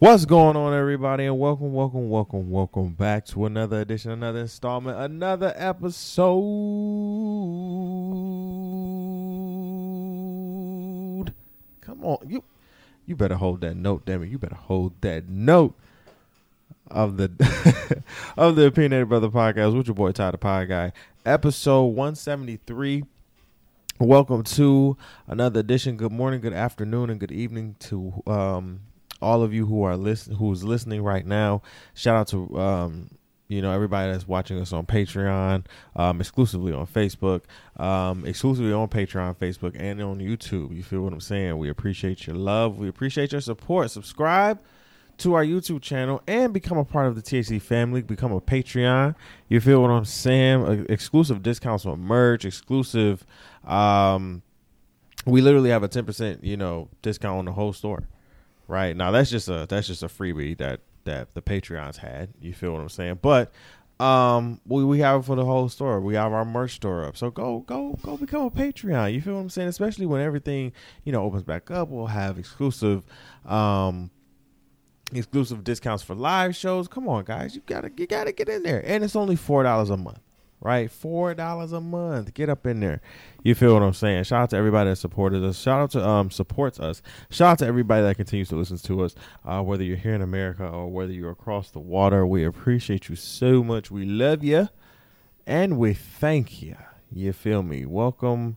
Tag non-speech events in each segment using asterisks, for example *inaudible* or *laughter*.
What's going on, everybody? And welcome, welcome, welcome, welcome back to another edition, another installment, another episode. Come on, you you better hold that note, damn it. You better hold that note of the *laughs* of the Opinionated Brother Podcast with your boy Ty the Pod Guy. Episode 173. Welcome to another edition. Good morning, good afternoon, and good evening to um all of you who are listen who's listening right now. Shout out to um, you know everybody that's watching us on Patreon, um, exclusively on Facebook, um, exclusively on Patreon, Facebook, and on YouTube. You feel what I'm saying? We appreciate your love. We appreciate your support. Subscribe to our YouTube channel and become a part of the THC family. Become a Patreon. You feel what I'm saying? Uh, exclusive discounts on merch. Exclusive. Um, we literally have a 10% you know discount on the whole store right. Now that's just a that's just a freebie that that the patreons had. You feel what i'm saying? But um we, we have it for the whole store. We have our merch store up. So go go go become a patreon. You feel what i'm saying? Especially when everything you know opens back up. We'll have exclusive um exclusive discounts for live shows. Come on guys. You gotta you gotta get in there. And it's only four dollars a month right? Four dollars a month. Get up in there. You feel what I'm saying? Shout out to everybody that supported us. Shout out to um supports us. Shout out to everybody that continues to listen to us. Uh, whether you're here in America or whether you're across the water, we appreciate you so much. We love you, and we thank you. You feel me? Welcome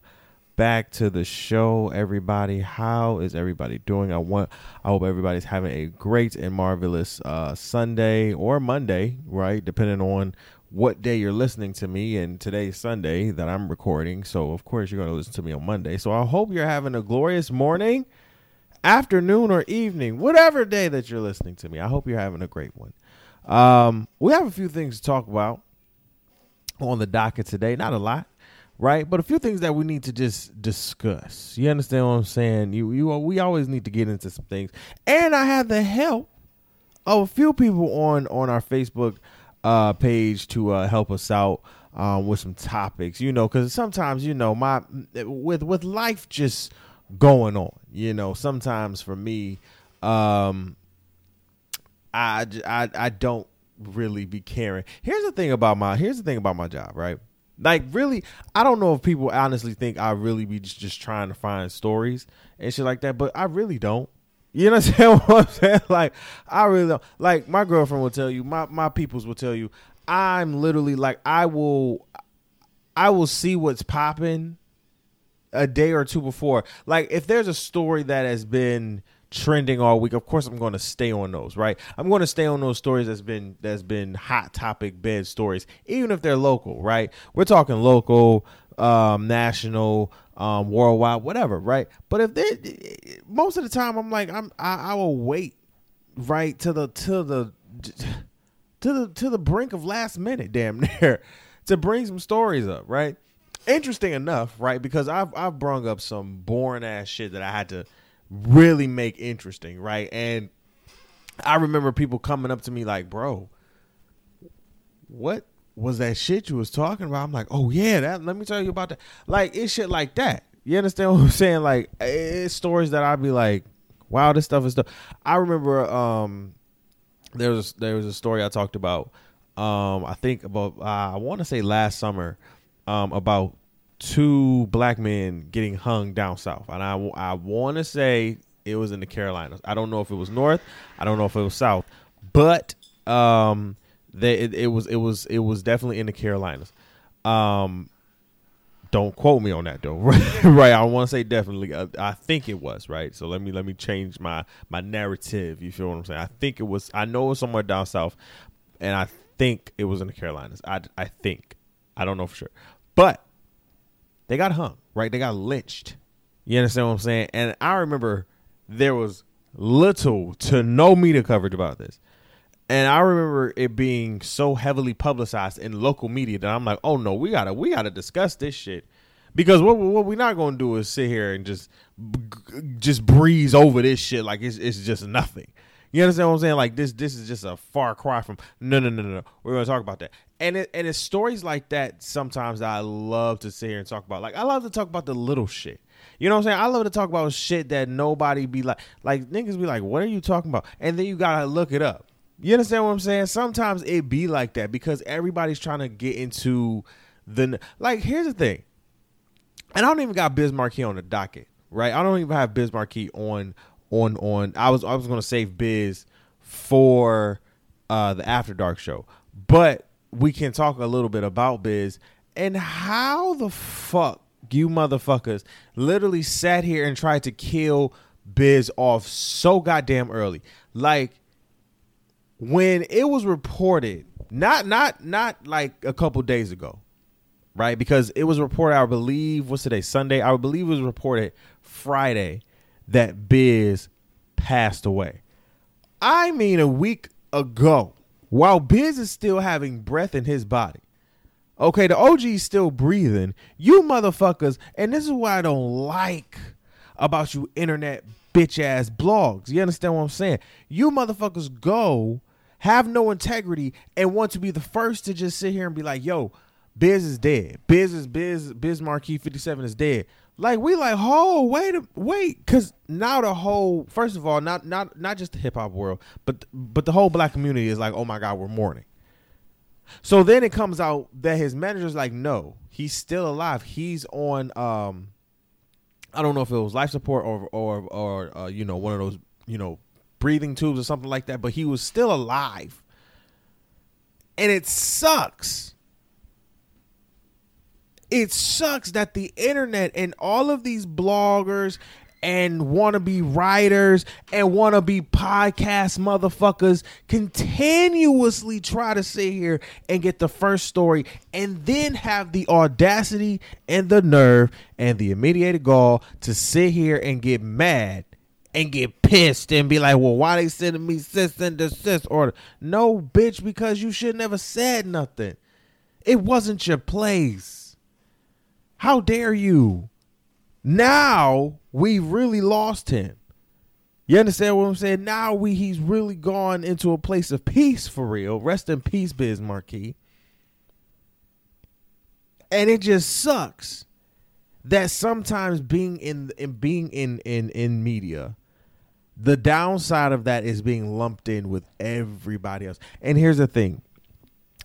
back to the show everybody how is everybody doing i want i hope everybody's having a great and marvelous uh, sunday or monday right depending on what day you're listening to me and today's Sunday that I'm recording. So of course you're going to listen to me on Monday. So I hope you're having a glorious morning, afternoon or evening, whatever day that you're listening to me. I hope you're having a great one. Um, we have a few things to talk about on the docket today. Not a lot, right? But a few things that we need to just discuss. You understand what I'm saying? You you we always need to get into some things. And I had the help of a few people on on our Facebook uh, page to uh, help us out um, with some topics, you know, because sometimes, you know, my with with life just going on, you know, sometimes for me, um, I, I I don't really be caring. Here's the thing about my here's the thing about my job, right? Like really, I don't know if people honestly think I really be just, just trying to find stories and shit like that, but I really don't. You understand *laughs* what I'm saying? Like, I really don't. Like, my girlfriend will tell you, my, my peoples will tell you, I'm literally like, I will, I will see what's popping a day or two before. Like, if there's a story that has been trending all week, of course I'm going to stay on those, right? I'm going to stay on those stories that's been that's been hot topic bed stories, even if they're local, right? We're talking local, um, national, um, worldwide, whatever, right? But if they, most of the time, I'm like, I'm, I, I will wait, right, to the to the to the to the brink of last minute, *laughs* damn near, to bring some stories up, right? Interesting enough, right? Because I've I've brung up some boring ass shit that I had to really make interesting, right? And I remember people coming up to me like, "Bro, what was that shit you was talking about. I'm like, oh yeah, that. Let me tell you about that. Like it's shit like that. You understand *laughs* what I'm saying? Like it's stories that I'd be like, wow, this stuff is stuff. I remember um, there was there was a story I talked about. Um, I think about uh, I want to say last summer, um, about two black men getting hung down south, and I I want to say it was in the Carolinas. I don't know if it was north. I don't know if it was south, but um they it, it, was it was it was definitely in the Carolinas. Um, don't quote me on that though. *laughs* right, I want to say definitely. I, uh, I, think it was right. So let me let me change my my narrative. You feel what I'm saying? I think it was. I know it was somewhere down south, and I think it was in the Carolinas. I I think. I don't know for sure, but they got hung. Right, they got lynched. You understand what I'm saying? And I remember there was little to no media coverage about this. And I remember it being so heavily publicized in local media that I'm like, oh no, we gotta we gotta discuss this shit because what what we're not gonna do is sit here and just just breeze over this shit like it's it's just nothing. You understand what I'm saying? Like this this is just a far cry from no no no no. no. We're gonna talk about that. And it, and it's stories like that sometimes that I love to sit here and talk about. Like I love to talk about the little shit. You know what I'm saying? I love to talk about shit that nobody be like, like niggas be like, what are you talking about? And then you gotta look it up. You understand what I'm saying? Sometimes it be like that because everybody's trying to get into the like. Here's the thing, and I don't even got Biz Markie on the docket, right? I don't even have Biz on on on. I was I was gonna save Biz for uh the After Dark show, but we can talk a little bit about Biz and how the fuck you motherfuckers literally sat here and tried to kill Biz off so goddamn early, like when it was reported, not not not like a couple days ago, right? Because it was reported, I believe, what's today? Sunday. I believe it was reported Friday that Biz passed away. I mean, a week ago, while Biz is still having breath in his body. Okay, the OG is still breathing. You motherfuckers, and this is what I don't like about you internet bitch ass blogs. You understand what I'm saying? You motherfuckers go have no integrity and want to be the first to just sit here and be like, yo, Biz is dead. Biz is Biz Biz Markie 57 is dead. Like we like, oh, wait wait, cause now the whole first of all, not not not just the hip hop world, but but the whole black community is like, oh my God, we're mourning. So then it comes out that his manager's like, no, he's still alive. He's on um I don't know if it was life support or or or uh, you know, one of those, you know, breathing tubes or something like that, but he was still alive. And it sucks. It sucks that the internet and all of these bloggers and wannabe writers and wannabe podcast motherfuckers continuously try to sit here and get the first story and then have the audacity and the nerve and the immediate gall to sit here and get mad and get pissed and be like, well, why they sending me sis and desist order? No, bitch, because you should never said nothing. It wasn't your place. How dare you? Now we really lost him. You understand what I'm saying? Now we he's really gone into a place of peace for real. Rest in peace, Biz Markie. And it just sucks that sometimes being in, in being in in in media the downside of that is being lumped in with everybody else. And here's the thing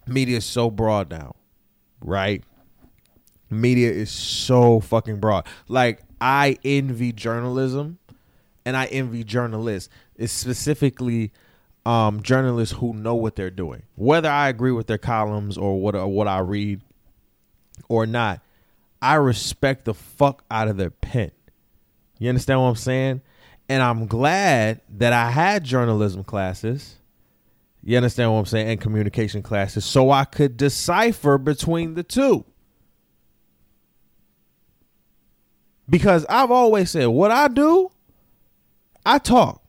media is so broad now, right? Media is so fucking broad. Like, I envy journalism and I envy journalists. It's specifically um, journalists who know what they're doing. Whether I agree with their columns or what or what I read or not, I respect the fuck out of their pen. You understand what I'm saying? And I'm glad that I had journalism classes. You understand what I'm saying? And communication classes so I could decipher between the two. Because I've always said what I do, I talk.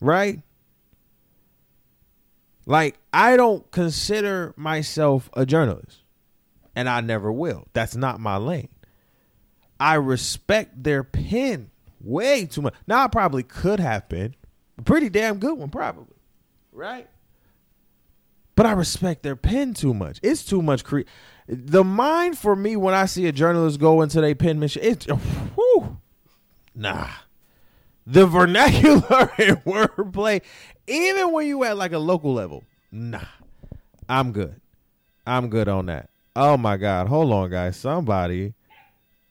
Right? Like, I don't consider myself a journalist, and I never will. That's not my lane. I respect their pen way too much. Now I probably could have been a pretty damn good one, probably, right? But I respect their pen too much. It's too much. Cre- the mind for me when I see a journalist go into their penmanship, it's *laughs* whew, nah. The vernacular *laughs* and wordplay, even when you at like a local level, nah. I'm good. I'm good on that. Oh my God. Hold on, guys. Somebody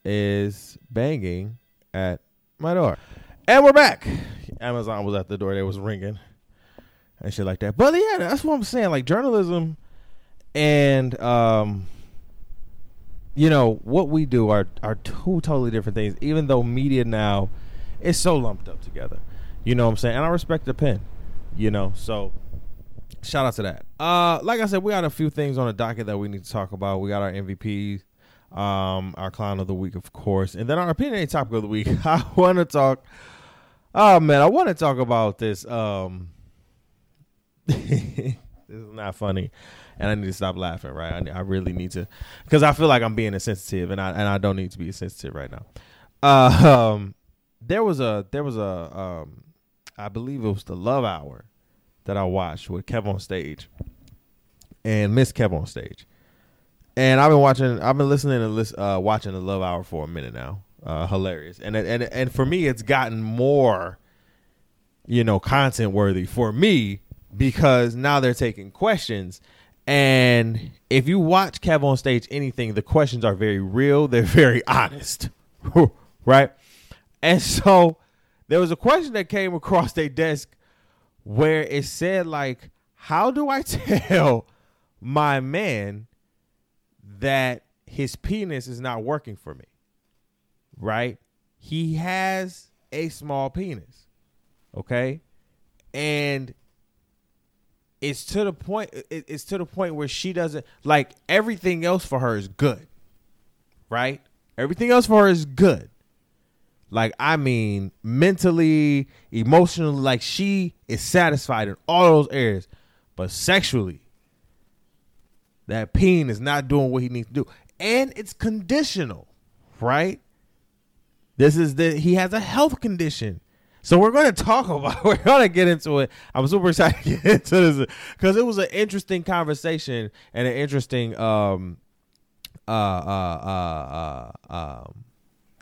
is banging at my door. And we're back. Amazon was at the door. They was ringing and shit like that. But yeah, that's what I'm saying. Like journalism and um, you know what we do are are two totally different things. Even though media now is so lumped up together. You know what I'm saying? And I respect the pen. You know, so shout out to that. Uh, like I said, we got a few things on the docket that we need to talk about. We got our MVPs um, our clown of the week, of course, and then our opinionated topic of the week. *laughs* I want to talk. Oh man, I want to talk about this. Um, *laughs* this is not funny, and I need to stop laughing. Right, I, I really need to, because I feel like I'm being insensitive, and I and I don't need to be sensitive right now. Uh, um, there was a there was a um, I believe it was the Love Hour that I watched with Kev on stage and Miss Kev on stage and I've been watching. I've been listening and listen, uh, watching the Love Hour for a minute now. uh, hilarious. And and and for me, it's gotten more, you know, content worthy for me because now they're taking questions. And if you watch Kev on stage, anything, the questions are very real. They're *laughs* very honest, *laughs* right? And so there was a question that came across their desk where it said, like, how do I *laughs* tell my man that his penis is not working for me? Right? He has a small penis. Okay? And it's to the point it's to the point where she doesn't like everything else for her is good. Right? Everything else for her is good. Like I mean, mentally, emotionally, like she is satisfied in all those areas, but sexually, that peen is not doing what he needs to do, and it's conditional, right? This is the he has a health condition. So we're going to talk *laughs* about. We're going to get into it. I'm super excited to get into this because it was an interesting conversation and an interesting um uh uh uh uh um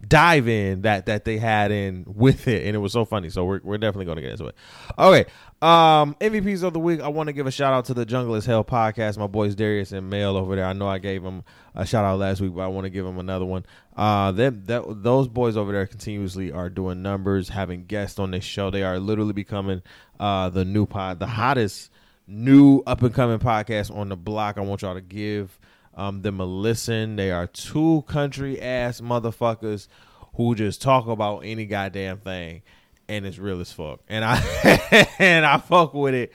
dive in that that they had in with it, and it was so funny. So we're we're definitely going to get into it. Okay, um, MVPs of the week. I want to give a shout out to the Jungle is Hell podcast. My boys Darius and Mel over there. I know I gave them a shout out last week, but I want to give them another one. Uh, them that those boys over there continuously are doing numbers, having guests on this show. They are literally becoming uh the new pod, the hottest new up and coming podcast on the block. I want y'all to give um, them a listen. They are two country ass motherfuckers who just talk about any goddamn thing, and it's real as fuck. And I *laughs* and I fuck with it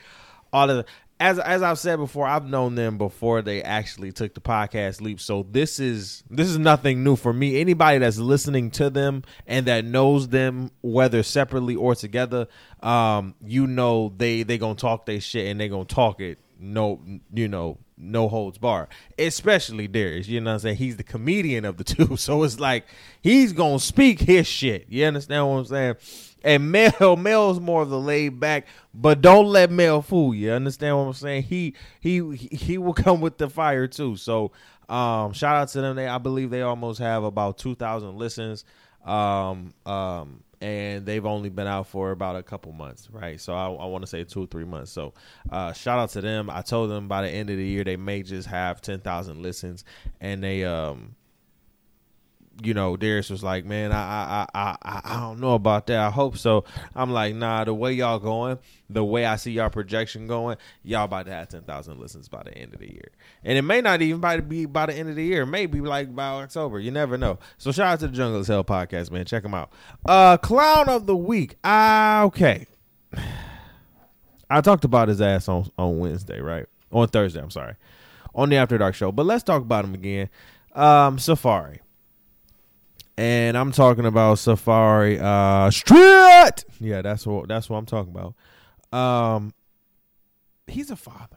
all the as as I've said before, I've known them before they actually took the podcast leap. So this is this is nothing new for me. Anybody that's listening to them and that knows them, whether separately or together, um, you know they they gonna talk their shit and they gonna talk it. No, you know, no holds bar. Especially Darius, you know what I'm saying? He's the comedian of the *laughs* two. So it's like he's gonna speak his shit. You understand what I'm saying? And Mel, Mel's more of the laid back, but don't let Mel fool you. Understand what I'm saying? He he he will come with the fire too. So um shout out to them. They I believe they almost have about two thousand listens. Um um and they've only been out for about a couple months, right? So I, I want to say two or three months. So uh, shout out to them. I told them by the end of the year they may just have ten thousand listens, and they um you know, Darius was like, "Man, I, I, I, I, don't know about that. I hope so." I'm like, "Nah, the way y'all going, the way I see y'all projection going, y'all about to have ten thousand listens by the end of the year, and it may not even by be by the end of the year. Maybe like by October. You never know. So shout out to the Jungle Hell podcast, man. Check them out. Uh, clown of the week. Ah, okay. *sighs* I talked about his ass on on Wednesday, right? On Thursday. I'm sorry, on the After Dark show. But let's talk about him again. Um, Safaree and I'm talking about Safaree uh Street. Yeah, that's what that's what I'm talking about. Um he's a father.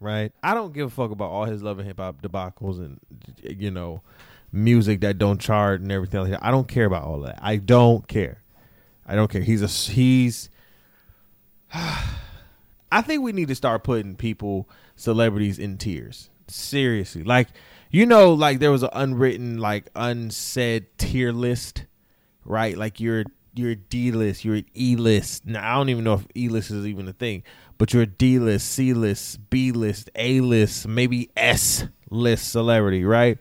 Right? I don't give a fuck about all his love and hip hop debacles and you know, music that don't chart and everything like that. I don't care about all that. I don't care. I don't care. He's a he's *sighs* I think we need to start putting people celebrities in tiers. Seriously. Like you know, like there was an unwritten, like unsaid tier list, right? Like you're you're D list, you're E list. Now I don't even know if E list is even a thing, but you're D list, C list, B list, A list, maybe S list celebrity, right?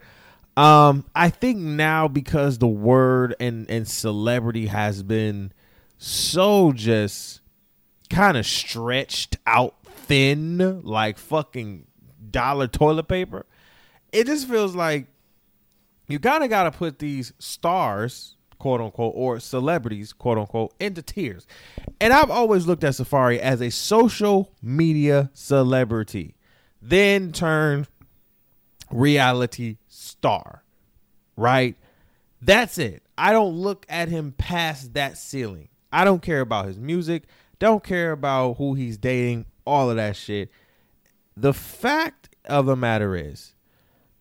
Um, I think now because the word and and celebrity has been so just kind of stretched out thin, like fucking dollar toilet paper it just feels like you kind of got to put these stars, quote unquote, or celebrities, quote unquote, into tiers. And I've always looked at Safaree as a social media celebrity, then turned reality star, right? That's it. I don't look at him past that ceiling. I don't care about his music, don't care about who he's dating, all of that shit. The fact of the matter is,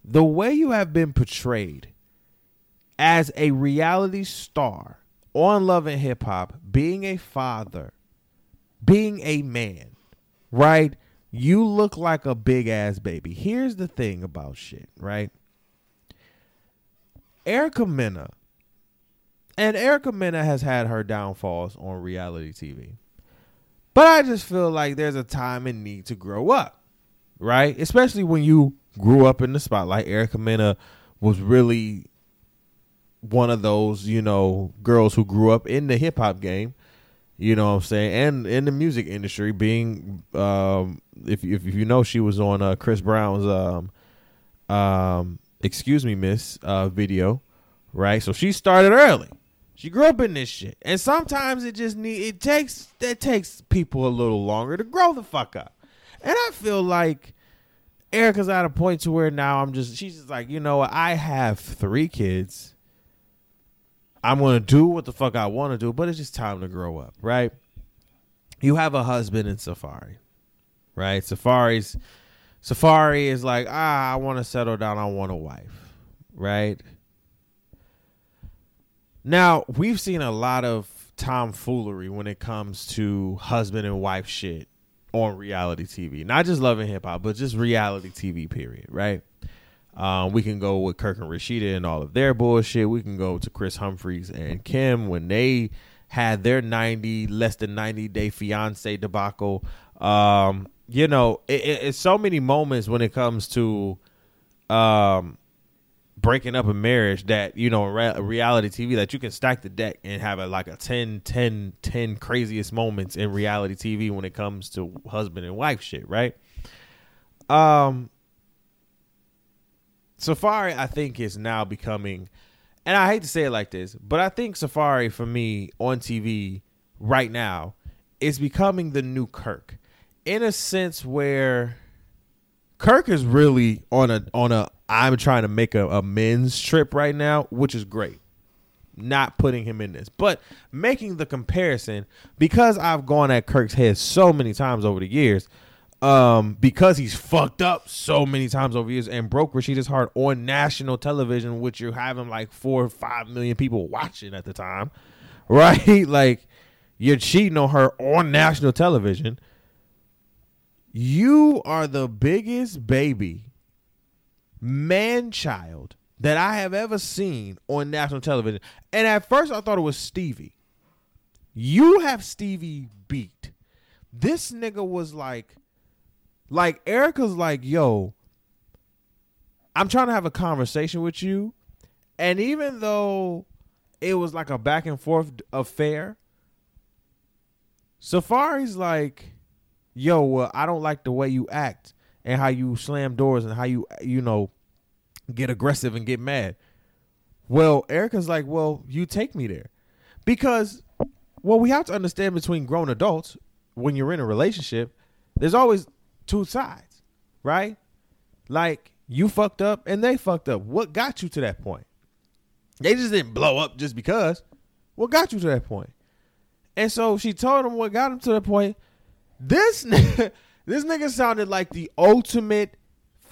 the way you have been portrayed as a reality star on Love and Hip Hop, being a father, being a man, right? You look like a big ass baby. Here's the thing about shit, right? Erica Mena And Erica Mena has had her downfalls on reality TV. But I just feel like there's a time and need to grow up, right? Especially when you grew up in the spotlight. Erica Mena was really one of those, you know, girls who grew up in the hip hop game. You know what I'm saying? And in the music industry, being um, if if you know, she was on uh, Chris Brown's um, um, "Excuse Me, Miss" uh, video, right? So she started early. She grew up in this shit, and sometimes it just need it takes it takes people a little longer to grow the fuck up. And I feel like Erica's at a point to where now I'm just she's just like you know I have three kids I'm gonna do what the fuck I want to do, but it's just time to grow up, right? You have a husband in Safaree, right? Safaree's Safaree is like, ah, I want to settle down. I want a wife, right? Now we've seen a lot of tomfoolery when it comes to husband and wife shit on reality TV. Not just Love and Hip Hop, but just reality TV. Period, right? Um, we can go with Kirk and Rasheeda and all of their bullshit. We can go to Kris Humphries and Kim when they had their 90 less than 90 day fiance debacle. Um, you know, it, it, it's so many moments when it comes to um, breaking up a marriage that, you know, re- reality TV that you can stack the deck and have a, like a 10, 10, 10 craziest moments in reality TV when it comes to husband and wife shit, right? Um, Safaree, I think, is now becoming, and I hate to say it like this, but I think Safaree for me on TV right now is becoming the new Kirk, in a sense where Kirk is really on a on a I'm trying to make a, a men's trip right now, which is great. Not putting him in this, but making the comparison because I've gone at Kirk's head so many times over the years um, because he's fucked up so many times over years and broke Rasheeda's heart on national television, which you're having like four or five million people watching at the time, *laughs* right? like you're cheating on her on national television. You are the biggest baby man child that I have ever seen on national television. And at first I thought it was Stevie. You have Stevie beat. This nigga was like like Erica's like, yo, I'm trying to have a conversation with you. And even though it was like a back and forth affair, Safaree's like, yo, well, I don't like the way you act and how you slam doors and how you, you know, get aggressive and get mad. Well, Erica's like, well, you take me there. Because, well, we have to understand between grown adults, when you're in a relationship, there's always two sides, right? Like you fucked up and they fucked up. What got you to that point? They just didn't blow up just because. What got you to that point? And so she told him what got him to that point. This *laughs* this nigga sounded like the ultimate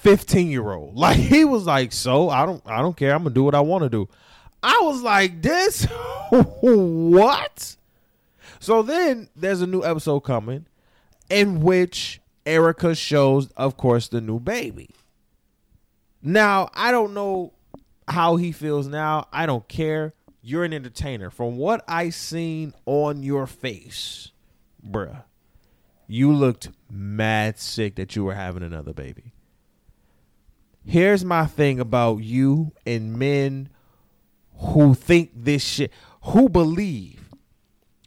15 year old. *laughs* Like he was like, so I don't I don't care. I'm gonna do what I want to do. I was like, this *laughs* what? So then there's a new episode coming in which Erica shows, of course, the new baby. Now, I don't know how he feels now. I don't care. You're an entertainer. From what I seen on your face, bruh, you looked mad sick that you were having another baby. Here's my thing about you and men who think this shit, who believe,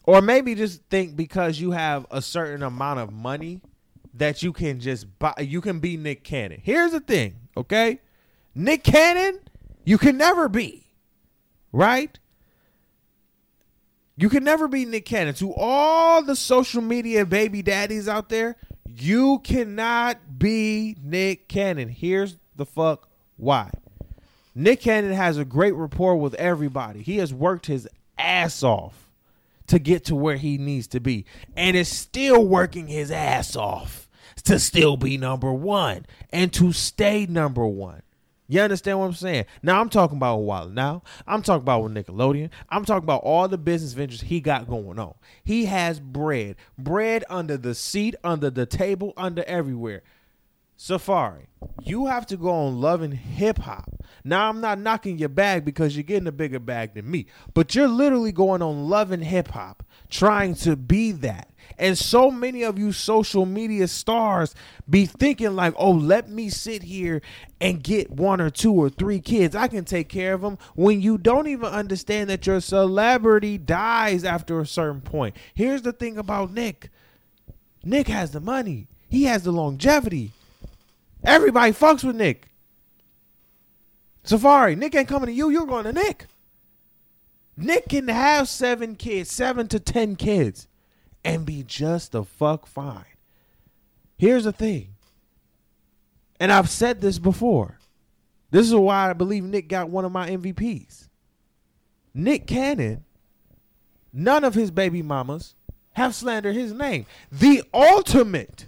or maybe just think because you have a certain amount of money that you can just buy. You can be Nick Cannon. Here's the thing, okay? Nick Cannon, you can never be, right? You can never be Nick Cannon. To all the social media baby daddies out there, you cannot be Nick Cannon. Here's the fuck why. Nick Cannon has a great rapport with everybody. He has worked his ass off to get to where he needs to be and is still working his ass off to still be number one and to stay number one. You understand what I'm saying? Now I'm talking about Wild 'N Out. I'm talking about with Nickelodeon. I'm talking about all the business ventures he got going on. He has bread, bread under the seat, under the table, under everywhere. Safaree, you have to go on Love and Hip Hop. Now I'm not knocking your bag because you're getting a bigger bag than me, but you're literally going on Love and Hip Hop, trying to be that. And so many of you social media stars be thinking like, "Oh, let me sit here and get one or two or three kids. I can take care of them." When you don't even understand that your celebrity dies after a certain point. Here's the thing about Nick. Nick has the money. He has the longevity. Everybody fucks with Nick. Safaree, Nick ain't coming to you. You're going to Nick. Nick can have seven kids, seven to ten kids, and be just the fuck fine. Here's the thing, and I've said this before. This is why I believe Nick got one of my MVPs. Nick Cannon, none of his baby mamas have slandered his name. The ultimate,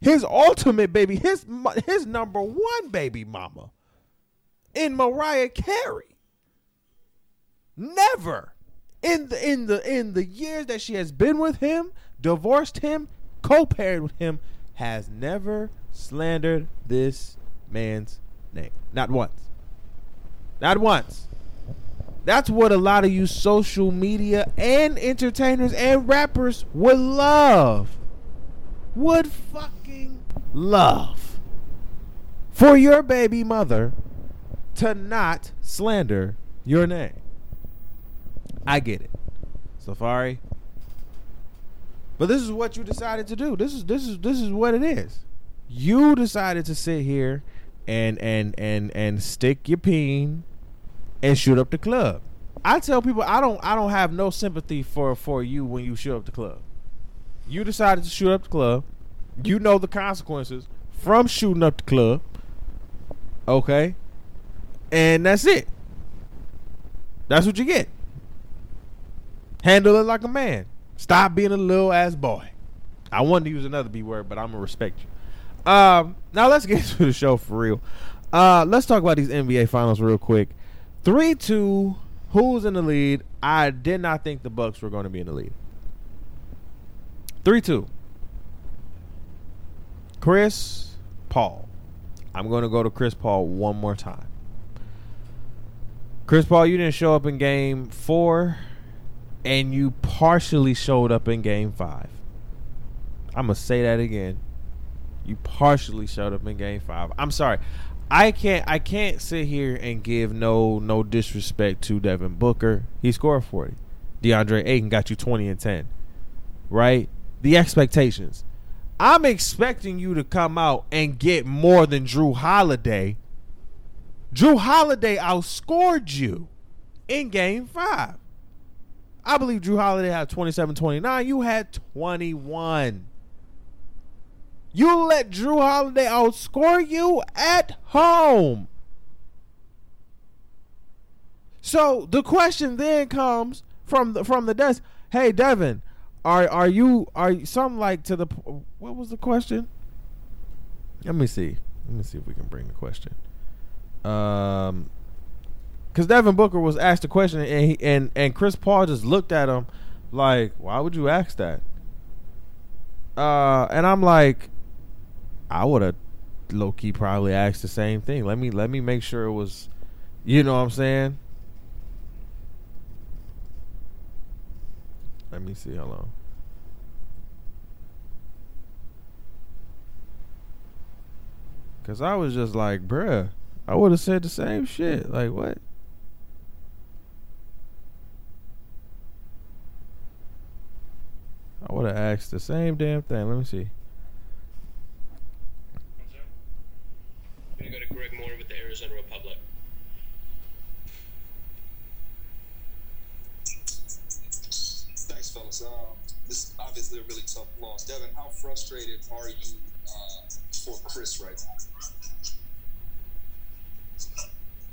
his ultimate baby, his his number one baby mama, in Mariah Carey. Never in the in the in the years that she has been with him, divorced him, co-parented with him, has never slandered this man's name. Not once. Not once. That's what a lot of you social media and entertainers and rappers would love. Would fucking love. For your baby mother to not slander your name. I get it. Safaree. But this is what you decided to do. This is this is this is what it is. You decided to sit here and and and and stick your peen and shoot up the club. I tell people I don't I don't have no sympathy for for you when you shoot up the club. You decided to shoot up the club. You know the consequences from shooting up the club. Okay? And that's it. That's what you get. Handle it like a man. Stop being a little ass boy. I wanted to use another B word, but I'm gonna respect you. Um, now let's get *laughs* to the show for real. Uh, let's talk about these NBA finals real quick. Three two. Who's in the lead? I did not think the Bucks were going to be in the lead. Three two. Chris Paul. I'm going to go to Chris Paul one more time. Chris Paul, you didn't show up in game four, and you partially showed up in game five. I'm going to say that again. You partially showed up in game five. I'm sorry. I can't I can't sit here and give no no disrespect to Devin Booker. He scored 40. DeAndre Ayton got you 20 and 10. Right? The expectations. I'm expecting you to come out and get more than Jrue Holiday. Jrue Holiday outscored you in game 5. I believe Jrue Holiday had 27-29. You had 21. You let Jrue Holiday outscore you at home. So the question then comes from the from the desk. Hey Devin, are are you are something like to the what was the question? Let me see. Let me see if we can bring the question. Um, because Devin Booker was asked a question and he, and and Chris Paul just looked at him like, "Why would you ask that?" Uh, and I'm like, I would have low key probably asked the same thing. Let me let me make sure it was you know what I'm saying? Let me see how long. Cause I was just like, bruh, I would have said the same shit. Like what? I would have asked the same damn thing. Let me see. going to go to Greg Moore with the Arizona Republic. Thanks, fellas. Uh, this is obviously a really tough loss. Devin, how frustrated are you uh, for Chris right now?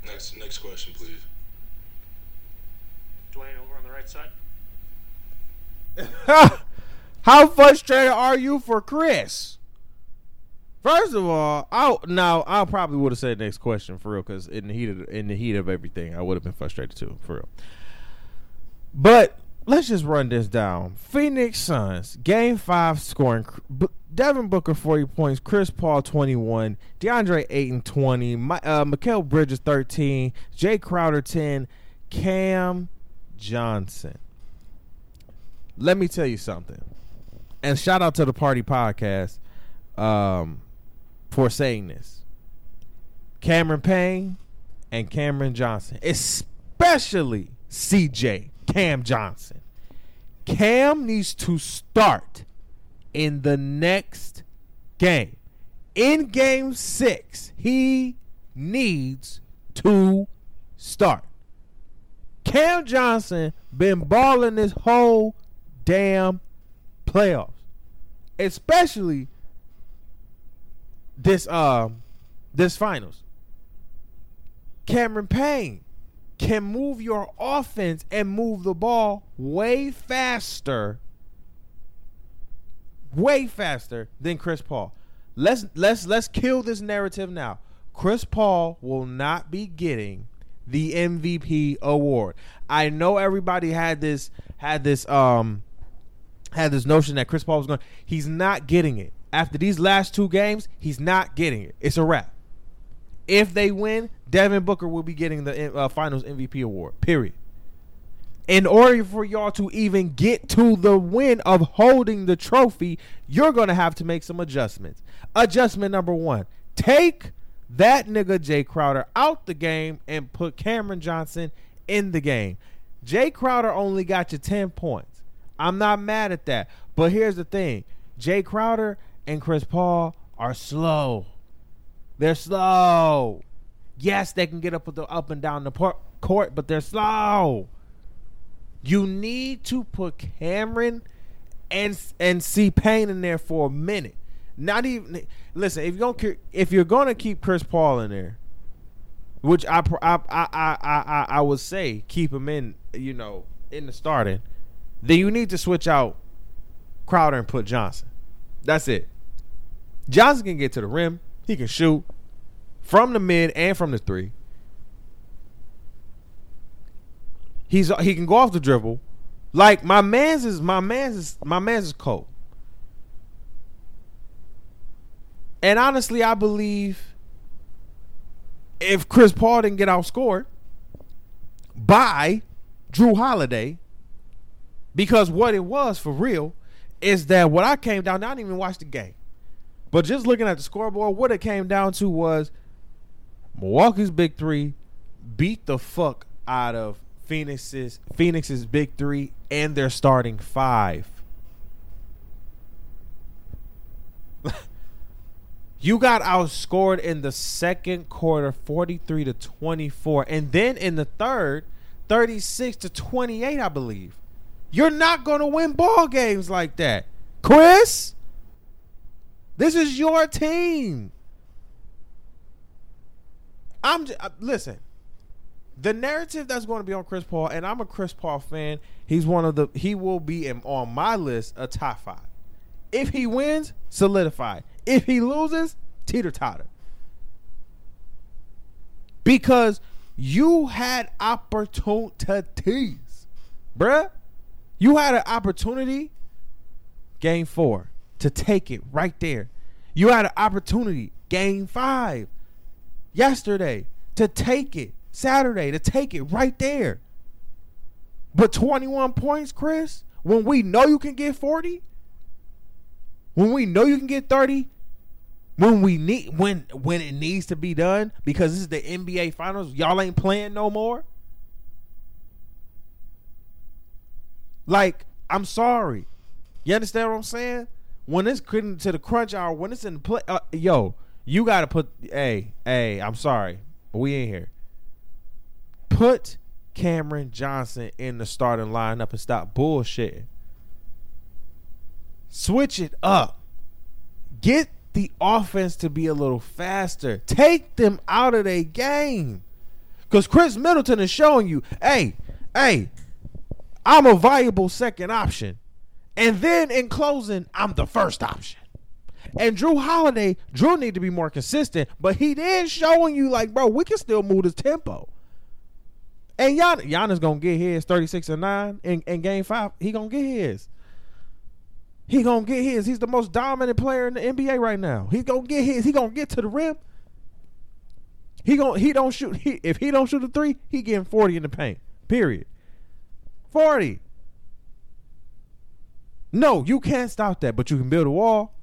Next, next question, please. Dwayne over on the right side. *laughs* How frustrated are you for Chris? First of all, I now I probably would have said next question for real because in the heat of in the heat of everything, I would have been frustrated too for real. But let's just run this down. Phoenix Suns game five scoring. Devin Booker 40 points, Chris Paul 21, DeAndre Ayton 20, My, uh, Mikal Bridges 13, Jae Crowder 10, Cam Johnson. Let me tell you something. And shout out to the Party Podcast um, for saying this. Cameron Payne and Cameron Johnson, especially CJ Cam Johnson. Cam needs to start in the next game. In game six, he needs to start. Cam Johnson been balling this whole damn playoffs, especially this um this finals. Cameron Payne can move your offense and move the ball way faster way faster than Chris Paul. Let's let's let's kill this narrative now. Chris Paul will not be getting the MVP award. I know everybody had this had this um had this notion that Chris Paul was going he's not getting it. After these last two games, he's not getting it. It's a wrap. If they win, Devin Booker will be getting the uh, Finals MVP award. Period. In order for y'all to even get to the win of holding the trophy, you're going to have to make some adjustments. Adjustment number one take that nigga Jae Crowder out the game and put Cameron Johnson in the game. Jae Crowder only got you 10 points. I'm not mad at that. But here's the thing Jae Crowder and Chris Paul are slow. They're slow. Yes, they can get up the up and down the por- court, but they're slow. You need to put Cameron and and see Payne in there for a minute. Not even listen. If you're gonna if you're gonna keep Chris Paul in there, which I I I I I, I would say keep him in. You know, in the starting, then you need to switch out Crowder and put Johnson. That's it. Johnson can get to the rim. He can shoot from the mid and from the three. He's he can go off the dribble. Like my man's is my man's is my man's is cold. And honestly, I believe if Chris Paul didn't get outscored by Jrue Holiday, because what it was for real is that what I came down, I didn't even watch the game. But just looking at the scoreboard, what it came down to was Milwaukee's big three beat the fuck out of Phoenix's Phoenix's big three and their starting five. *laughs* you got outscored in the second quarter 43 to 24 and then in the third 36 to 28 I believe. You're not going to win ball games like that. Chris, this is your team. I'm uh, listen the narrative that's going to be on Chris Paul, and I'm a Chris Paul fan. He's one of the he will be in, on my list a top five. If he wins, solidified. If he loses, teeter totter. Because you had opportunities, bruh. You had an opportunity, game four, to take it right there. You had an opportunity, game five, yesterday, to take it Saturday to take it right there. But 21 points, Chris, when we know you can get 40, when we know you can get 30, when we need when when it needs to be done because this is the NBA finals, y'all ain't playing no more. Like, I'm sorry. You understand what I'm saying? When it's getting to the crunch hour, when it's in play, uh, yo, you got to put, hey, hey, I'm sorry, but we ain't here put Cameron Johnson in the starting lineup and stop bullshitting. Switch it up. Get the offense to be a little faster. Take them out of their game. Because Khris Middleton is showing you, hey, hey, I'm a viable second option. And then in closing, I'm the first option. And Jrue Holiday, Jrue need to be more consistent, but he is showing you like, bro, we can still move this tempo. And Gian, Giannis gonna get his 36 and 9 in, in game five. He gonna get his. He gonna get his. He's the most dominant player in the NBA right now. He gonna get his. He gonna get to the rim. He gonna he don't shoot. He, if he don't shoot a three, he getting forty in the paint. Period. Forty. No, you can't stop that, but you can build a wall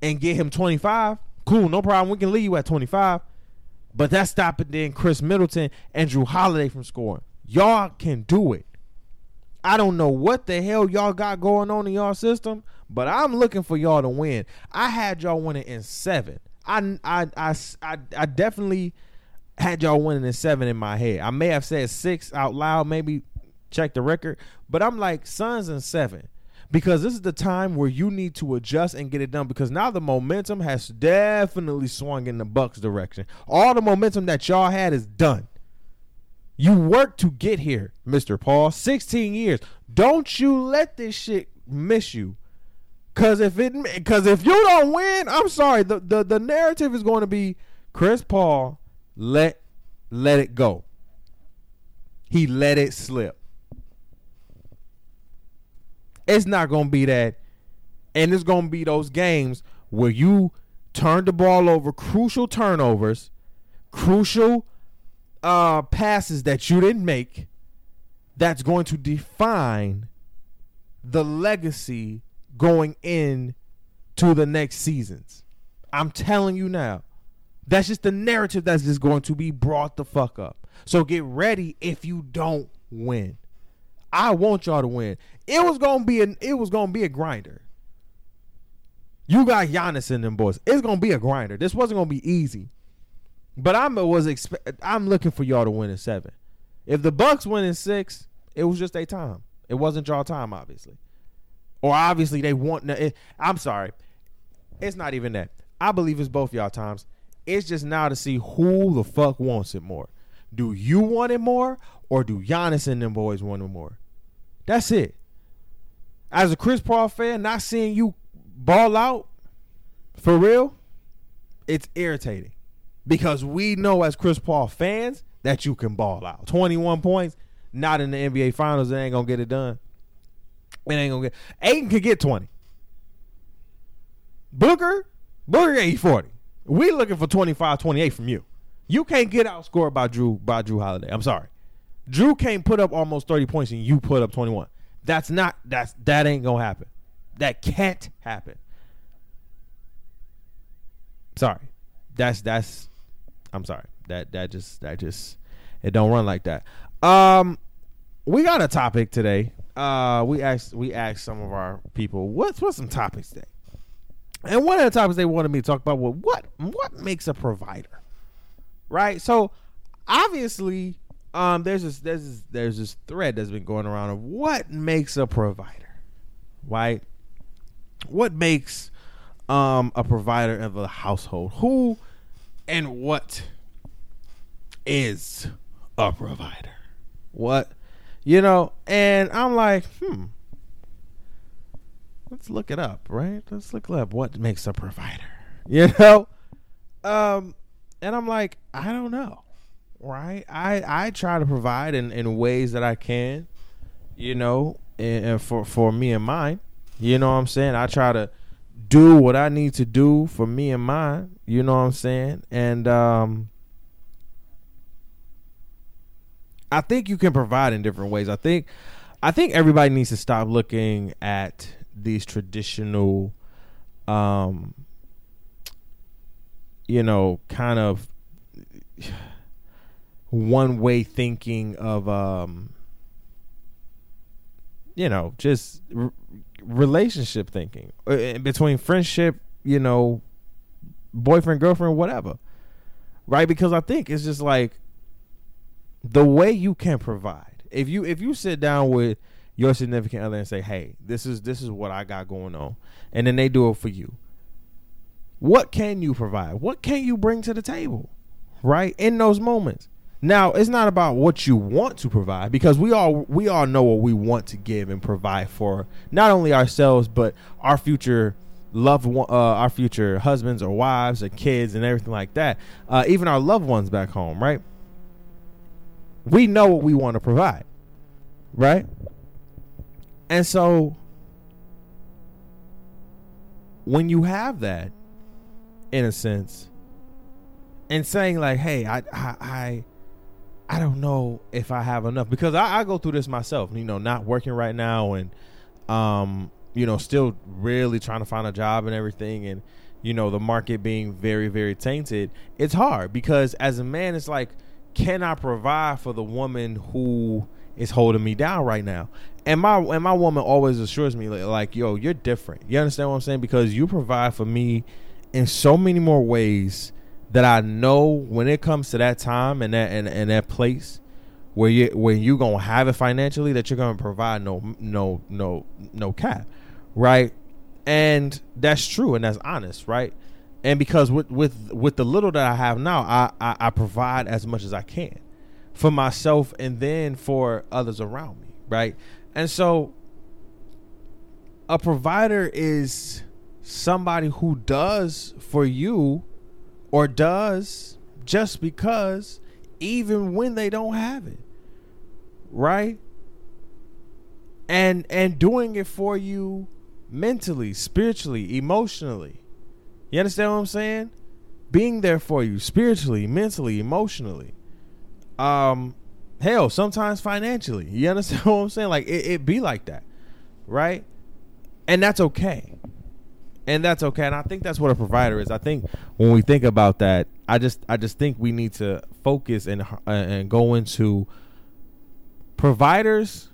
and get him twenty five. Cool, no problem. We can leave you at twenty five. But that's stopping then Khris Middleton and Jrue Holiday from scoring. Y'all can do it. I don't know what the hell y'all got going on in y'all system, but I'm looking for y'all to win. I had y'all winning in seven. I I I I, I definitely had y'all winning in seven in my head. I may have said six out loud, maybe check the record, but I'm like Suns and seven because this is the time where you need to adjust and get it done because now the momentum has definitely swung in the Bucks direction. All the momentum that y'all had is done. You worked to get here, Mr. Paul. 16 years. Don't you let this shit miss you. Cause if it cause if you don't win, I'm sorry. The the, the narrative is going to be Chris Paul let let it go. He let it slip. It's not to be that. And it's to be those games where you turn the ball over, crucial turnovers, crucial uh, passes that you didn't make. That's going to define the legacy going in to the next seasons. I'm telling you now. That's just the narrative that's just going to be brought the fuck up. So get ready if you don't win. I want y'all to win. It was gonna be an it was gonna be a grinder. You got Giannis in them boys. It's gonna be a grinder. This wasn't gonna be easy. But I'm was I'm looking for y'all to win in seven. If the Bucks win in six, it was just a time. It wasn't y'all time, obviously. Or obviously they want. It, I'm sorry, it's not even that. I believe it's both y'all times. It's just now to see who the fuck wants it more. Do you want it more, or do Giannis and them boys want it more? That's it. As a Chris Paul fan, not seeing you ball out for real, it's irritating because we know as Chris Paul fans that you can ball out. 21 points, not in the NBA Finals, it ain't gonna get it done. It ain't gonna get. Ayton can get 20. Booker, Booker 40. We looking for 25, 28 from you. You can't get outscored by Jrue by Jrue Holiday. I'm sorry. Jrue can't put up almost 30 points and you put up 21. That's not that's that ain't gonna happen. That can't happen. Sorry. That's that's I'm sorry. That that just that just it don't run like that. Um we got a topic today. Uh we asked we asked some of our people what's what's some topics today. And one of the topics they wanted me to talk about was what what makes a provider. Right? So obviously um, there's this there's this, there's this thread that's been going around of what makes a provider, right? What makes um a provider of a household? Who and what is a provider? What you know? And I'm like, hmm. Let's look it up, right? Let's look up what makes a provider. *laughs* You know? Um, and I'm like, I don't know right? I I try to provide in, in ways that I can, you know, and, and, for for me and mine. You know what I'm saying? I try to do what I need to do for me and mine. You know what I'm saying? And um I think you can provide in different ways. I think I think everybody needs to stop looking at these traditional um you know, kind of one way thinking of um you know just r- relationship thinking uh, between friendship you know boyfriend girlfriend whatever right? Because i think it's just like the way you can provide. If you if you sit down with your significant other and say hey this is this is what i got going on and then they do it for you what can you provide? What can you bring to the table right? In those moments now, it's not about what you want to provide because we all we all know what we want to give and provide for not only ourselves but our future loved uh, our future husbands or wives or kids and everything like that. Uh, even our loved ones back home, right? We know what we want to provide, right? And so when you have that, in a sense, and saying like, "Hey, I, I, I, I don't know if I have enough," because I, I go through this myself. You know, not working right now, and um, you know, still really trying to find a job and everything, and you know, the market being very, very tainted. It's hard because as a man, it's like, can I provide for the woman who is holding me down right now? And my and my woman always assures me like, like, yo, you're different. You understand what I'm saying? Because you provide for me in so many more ways that I know when it comes to that time and that and, and that place where you when you gonna have it financially that you're gonna provide no no no no cap, right? And that's true and that's honest, right? And because with with with the little that I have now, I, I, I provide as much as I can for myself and then for others around me, right? And so a provider is somebody who does for you or does just because even when they don't have it right? And and doing it for you mentally spiritually emotionally. You understand what i'm saying? Being there for you spiritually mentally emotionally. Um hell sometimes financially. You understand *laughs* what i'm saying? Like it, it be like that right? And that's okay and that's okay and i think that's what a provider is. I think when we think about that i just i just think we need to focus and uh, and go into providers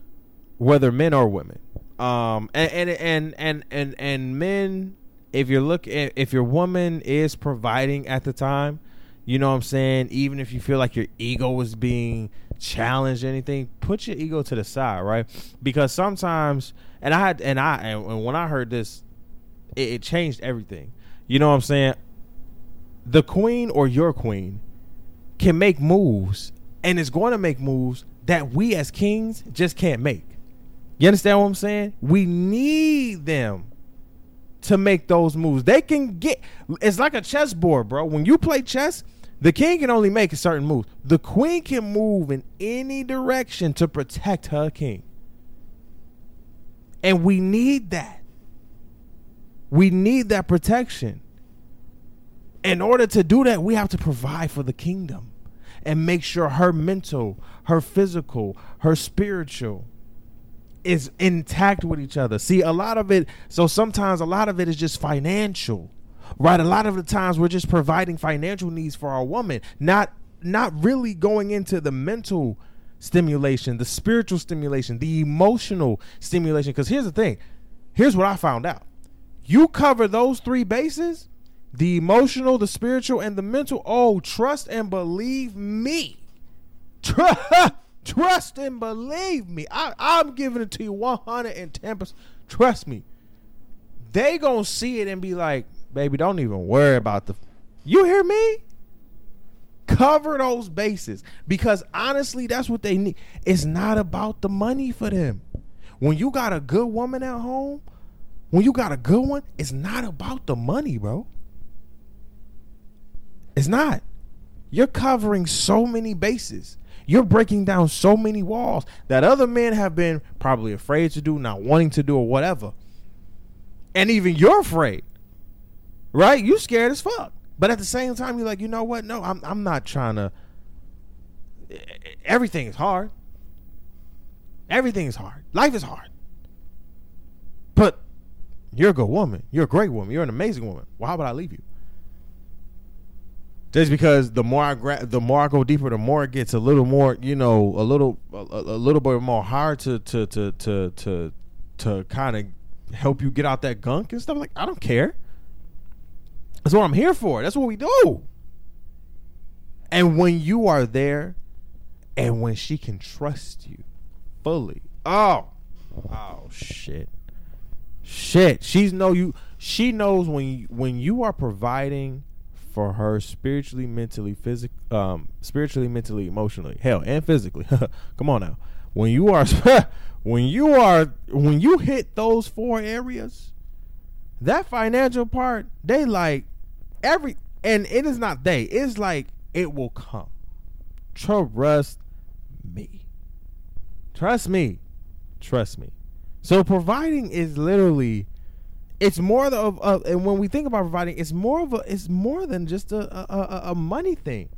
whether men or women. Um and and and and and, and men if you're looking if your woman is providing at the time you know what i'm saying? Even if you feel like your ego is being challenged anything put your ego to the side right? Because sometimes and i had and i and when i heard this it, it changed everything. You know what I'm saying? The queen or your queen can make moves and is going to make moves that we as kings just can't make. You understand what I'm saying? We need them to make those moves. They can get it's like a chessboard, bro. When you play chess, the king can only make a certain move. The queen can move in any direction to protect her king. And we need that. We need that protection. In order to do that, we have to provide for the kingdom and make sure her mental, her physical, her spiritual is intact with each other. See, a lot of it, so sometimes a lot of it is just financial. Right? A lot of the times we're just providing financial needs for our woman, not not really going into the mental stimulation, the spiritual stimulation, the emotional stimulation cuz here's the thing. Here's what I found out. You cover those three bases the emotional, the spiritual, and the mental. Oh, trust and believe me. *laughs* Trust and believe me. I, I'm giving it to you 110%. Trust me. They gonna see it and be like, baby, don't even worry about the. You hear me? Cover those bases because honestly, that's what they need. It's not about the money for them. When you got a good woman at home, when you got a good one, it's not about the money, bro. It's not. You're covering so many bases. You're breaking down so many walls that other men have been probably afraid to do, not wanting to do, or whatever. And even you're afraid. Right? You scared as fuck. But at the same time, you're like, you know what? No, I'm I'm not trying to everything is hard. Everything is hard. Life is hard. You're a good woman. You're a great woman. You're an amazing woman. Why would I leave you? Just because the more I gra- the more I go deeper, the more it gets a little more, you know, a little a, a little bit more hard to to to to to to kind of help you get out that gunk and stuff. Like I don't care. That's what I'm here for. That's what we do. And when you are there, and when she can trust you fully, oh, oh shit. Shit, she's know you. She knows when you, when you are providing for her spiritually, mentally, physically, um, spiritually, mentally, emotionally, hell, and physically. *laughs* Come on now. When you are, *laughs* when you are, when you hit those four areas, that financial part, they like every, and it is not they. It's like it will come. Trust me. Trust me. Trust me. So providing is literally it's more of, of and when we think about providing, it's more of a it's more than just a a, a, a money thing.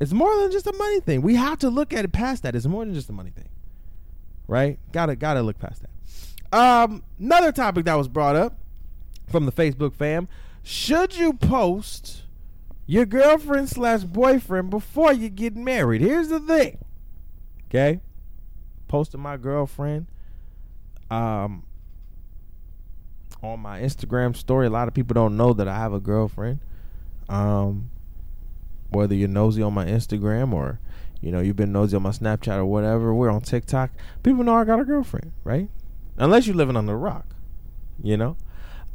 It's more than just a money thing. We have to look at it past that. It's more than just a money thing, right? Gotta gotta look past that. Um, another topic that was brought up from the Facebook fam: Should you post your girlfriend slash boyfriend before you get married? Here's the thing. Okay, posting my girlfriend. Um, on my Instagram story. A lot of people don't know that I have a girlfriend. Um, whether you're nosy on my Instagram or you know you've been nosy on my Snapchat or whatever, we're on TikTok. People know I got a girlfriend, right? Unless you're living on the rock, you know.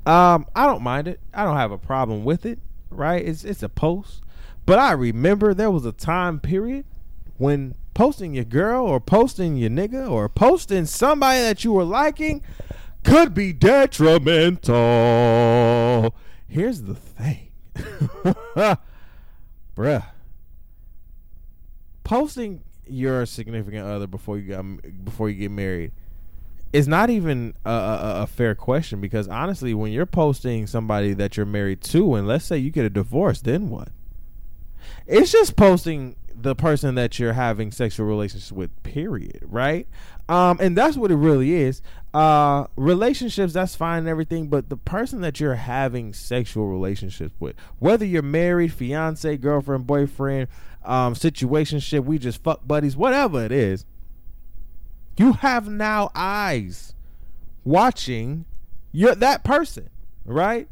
Um, I don't mind it. I don't have a problem with it, right? It's it's a post, but I remember there was a time period when posting your girl or posting your nigga or posting somebody that you were liking could be detrimental. Here's the thing, *laughs* bruh. Posting your significant other before you get before you get married is not even a, a, a, fair question because honestly, when you're posting somebody that you're married to, and let's say you get a divorce, then what? It's just posting the person that you're having sexual relations with period right? Um and that's what it really is. Uh relationships that's fine and everything but the person that you're having sexual relationships with whether you're married fiance girlfriend boyfriend um situationship we just fuck buddies whatever it is you have now eyes watching your that person right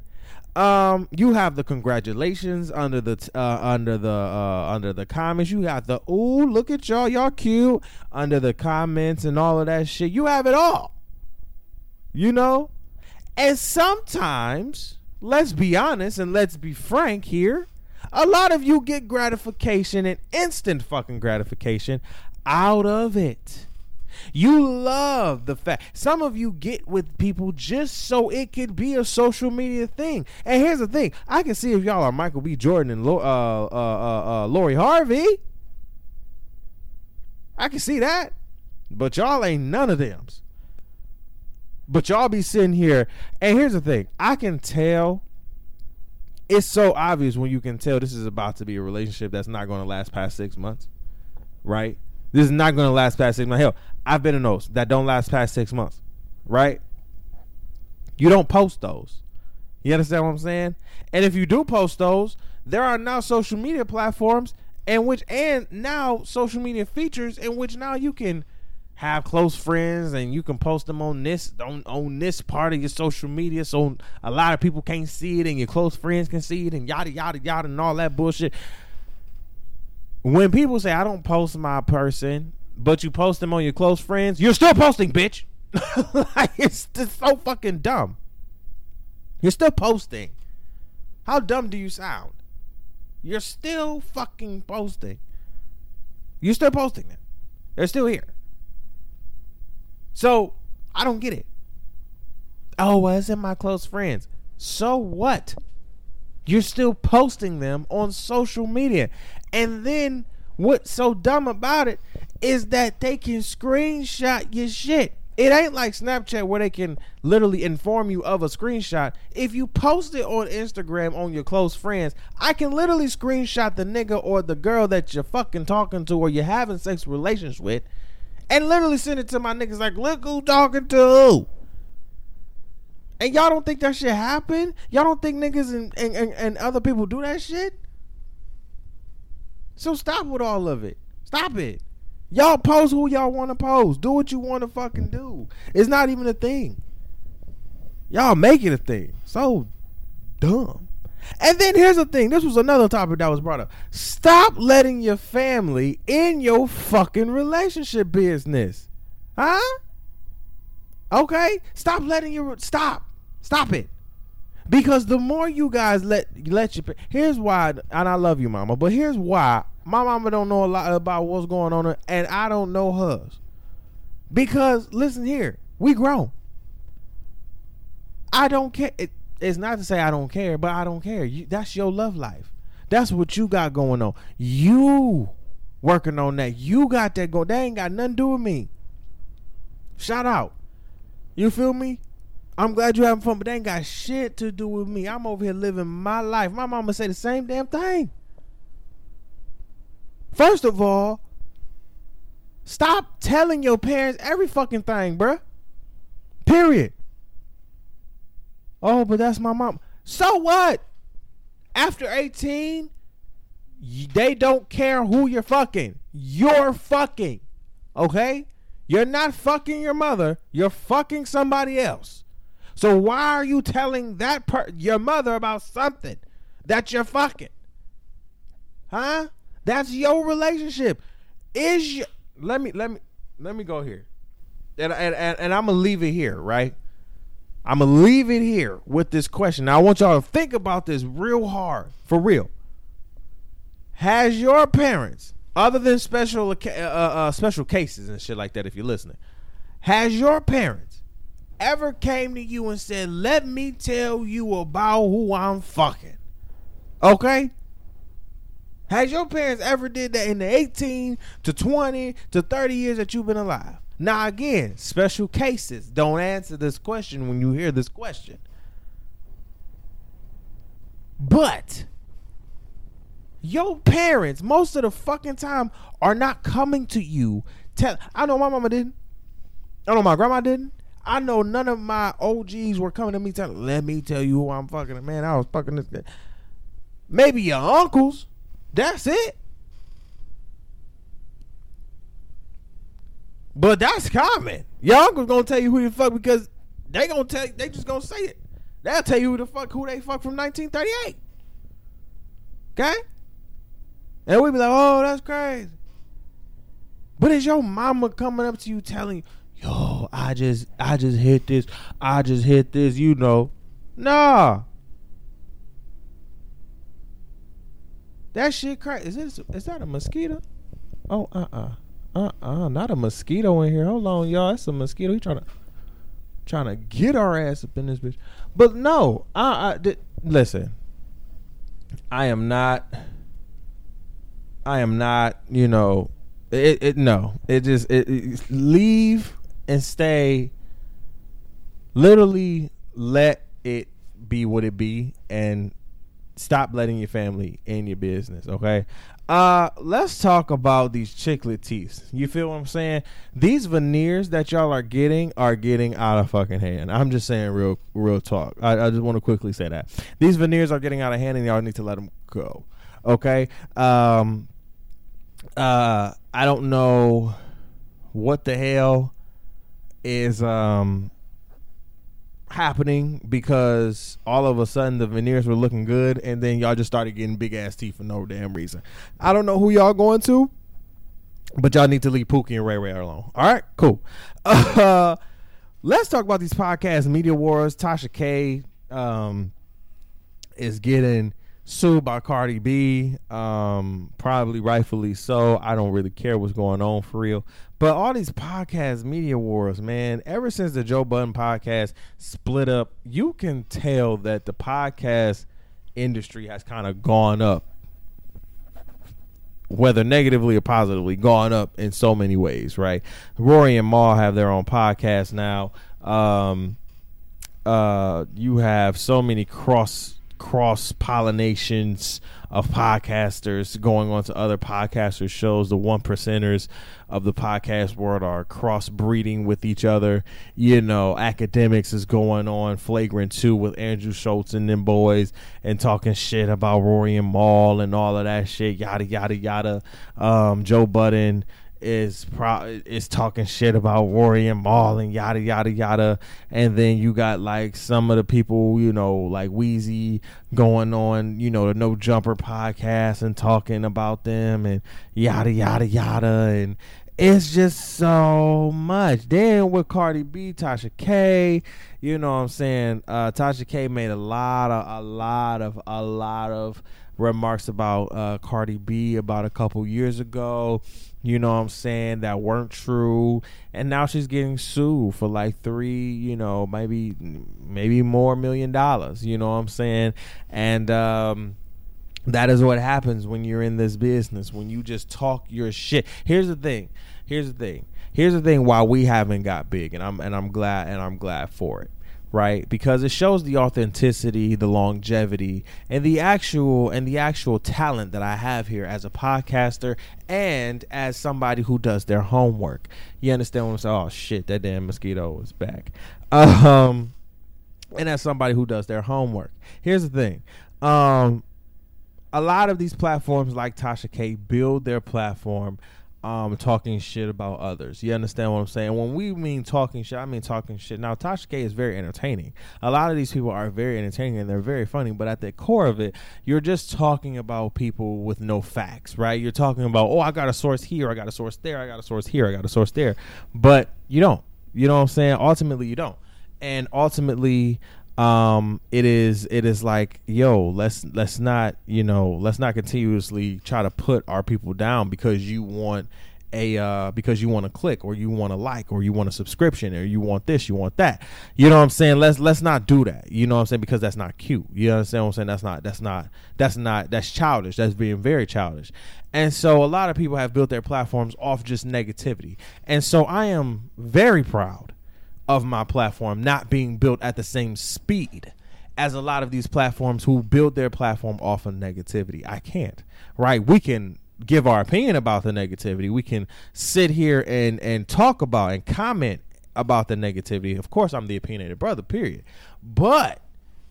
um, you have the congratulations under the uh, under the uh, under the comments. You got the ooh, look at y'all, y'all cute under the comments and all of that shit. You have it all. You know, and sometimes, let's be honest and let's be frank here. A lot of you get gratification and instant fucking gratification out of it. You love the fact some of you get with people just so it could be a social media thing. And here's the thing: I can see if y'all are Michael B. Jordan and uh, uh, uh, uh, Lori Harvey. I can see that, but y'all ain't none of them. But y'all be sitting here, and here's the thing: I can tell. It's so obvious when you can tell this is about to be a relationship that's not going to last past six months, right? This is not going to last past six months. Hell, I've been in those that don't last past six months, right? You don't post those. You understand what I'm saying? And if you do post those, there are now social media platforms in which, and now social media features in which now you can have close friends and you can post them on this on, on this part of your social media so a lot of people can't see it and your close friends can see it and yada yada yada and all that bullshit when people say I don't post my person, but you post them on your close friends, you're still posting, bitch. *laughs* like it's just so fucking dumb. You're still posting. How dumb do you sound? You're still fucking posting. You're still posting them. They're still here. So I don't get it. Oh, well, it's in my close friends. So what? You're still posting them on social media. And then what's so dumb about it is that they can screenshot your shit. It ain't like Snapchat where they can literally inform you of a screenshot. If you post it on Instagram on your close friends, I can literally screenshot the nigga or the girl that you're fucking talking to or you're having sex relations with and literally send it to my niggas like, look who talking to who. And y'all don't think that shit happen? Y'all don't think niggas and, and, and, and other people do that shit? So stop with all of it. Stop it. Y'all post who y'all want to post. Do what you want to fucking do. It's not even a thing. Y'all make it a thing. So dumb. And then here's the thing. This was another topic that was brought up. Stop letting your family in your fucking relationship business. Huh? Okay? Stop letting your stop. Stop it. Because the more you guys let let your here's why and I love you mama, but here's why my mama don't know a lot about what's going on and I don't know hers. Because listen here, we grown. I don't care. It, it's not to say I don't care, but I don't care. You, that's your love life. That's what you got going on. You working on that. You got that going. That ain't got nothing to do with me. Shout out. You feel me? I'm glad you're having fun, but they ain't got shit to do with me. I'm over here living my life. My mama say the same damn thing. First of all, stop telling your parents every fucking thing, bruh. Period. Oh, but that's my mom. So what? After 18, they don't care who you're fucking. You're fucking. Okay? You're not fucking your mother. You're fucking somebody else. So why are you telling that per- your mother about something that you're fucking? Huh? That's your relationship. Is your, let me let me let me go here. And and and, and I'm gonna leave it here, right? I'm gonna leave it here with this question. Now I want y'all to think about this real hard, for real. Has your parents, other than special uh, uh, special cases and shit like that, if you're listening, has your parents ever came to you and said, "Let me tell you about who I'm fucking"? Okay. Has your parents ever did that in the 18 to 20 to 30 years that you've been alive? Now again, special cases. Don't answer this question when you hear this question. But your parents, most of the fucking time, are not coming to you. Tell I know my mama didn't. I know my grandma didn't. I know none of my OGs were coming to me telling, let me tell you who I'm fucking. Man, I was fucking this guy. Maybe your uncles. That's it. But that's common. Y'all gonna tell you who the fuck because they gonna tell they just gonna say it. They'll tell you who the fuck who they fuck from 1938. Okay? And we be like, oh, that's crazy. But is your mama coming up to you telling you, yo, I just I just hit this, I just hit this, you know. Nah. That shit crazy. Is this is that a mosquito? Oh, uh uh. Uh uh not a mosquito in here. Hold on, y'all. It's a mosquito. He trying to trying to get our ass up in this bitch. But no, I, I listen. I am not. I am not. You know, it. it no, it just it, it leave and stay. Literally, let it be what it be, and stop letting your family in your business. Okay. Uh, let's talk about these chiclet teeth. You feel what I'm saying? These veneers that y'all are getting are getting out of fucking hand. I'm just saying real, real talk. I, I just want to quickly say that these veneers are getting out of hand, and y'all need to let them go. Okay. Um. Uh, I don't know what the hell is um happening because all of a sudden the veneers were looking good and then y'all just started getting big ass teeth for no damn reason. I don't know who y'all going to, but y'all need to leave Pookie and Ray Ray alone. All right, cool. Uh, *laughs* let's talk about these podcasts, Media Wars. Tasha K um, is getting sued by Cardi B, um, probably rightfully so. I don't really care what's going on for real. But all these podcast media wars, man, ever since the Joe Budden podcast split up, you can tell that the podcast industry has kind of gone up, whether negatively or positively, gone up in so many ways, right? Rory and Mal have their own podcast now. Um, uh, you have so many cross cross pollinations of podcasters going on to other podcasters shows. The one percenters of the podcast world are cross breeding with each other. You know Akademiks is going on flagrant too with andrew schulz and them boys and talking shit about rory and mal and all of that shit yada yada yada. Um, joe budden is pro is talking shit about Rory and Mal and yada yada yada, and then you got like some of the people, you know, like Wheezy going on, you know, the No Jumper podcast and talking about them and yada yada yada, and it's just so much. Then with Cardi B, Tasha K, you know what I'm saying? Uh, Tasha K made a lot of a lot of a lot of remarks about uh, Cardi B about a couple years ago you know what I'm saying, that weren't true. And now she's getting sued for like three, you know, maybe maybe more million dollars, you know what I'm saying? And um that is what happens when you're in this business, when you just talk your shit. Here's the thing. Here's the thing. Here's the thing why we haven't got big and I'm and I'm glad and I'm glad for it. Right? Because it shows the authenticity, the longevity, and the actual and the actual talent that I have here as a podcaster and as somebody who does their homework. You understand what I'm saying? Oh shit, that damn mosquito is back. Um and as somebody who does their homework. Here's the thing. Um a lot of these platforms like Tasha K build their platform um, talking shit about others. You understand what I'm saying? When we mean talking shit, I mean talking shit. Now, Tasha K is very entertaining. A lot of these people are very entertaining and they're very funny, but at the core of it, you're just talking about people with no facts, right? You're talking about, oh, I got a source here, I got a source there, I got a source here, I got a source there. But you don't. You know what I'm saying? Ultimately, you don't. And ultimately, um it is it is like yo let's let's not you know let's not continuously try to put our people down because you want a uh because you want to click or you want to like or you want a subscription or you want this you want that. You know what i'm saying? Let's let's not do that. You know what i'm saying? Because that's not cute. You understand what i'm saying? That's not that's not that's not that's childish. That's being very childish. And so a lot of people have built their platforms off just negativity. And so i am very proud of my platform not being built at the same speed as a lot of these platforms who build their platform off of negativity. I can't. Right? We can give our opinion about the negativity. We can sit here and and talk about and comment about the negativity. Of course, I'm the opinionated brother, period. But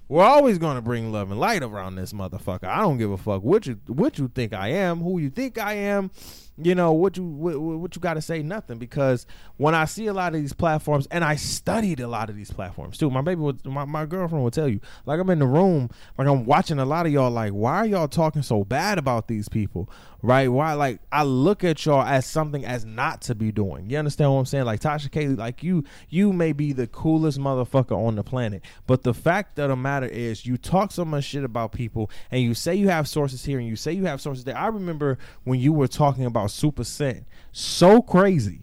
we're always going to bring love and light around this motherfucker. I don't give a fuck what you what you think I am, who you think I am you know what you what, what you got to say nothing because when i see a lot of these platforms and i studied a lot of these platforms too my baby would my, my girlfriend would tell you like i'm in the room like i'm watching a lot of y'all like why are y'all talking so bad about these people right? Why like i look at y'all as something as not to be doing. You understand what i'm saying? Like tasha Kaylee, like you you may be the coolest motherfucker on the planet but the fact of the matter is you talk so much shit about people and you say you have sources here and you say you have sources there. I remember when you were talking about Supa Cent so crazy.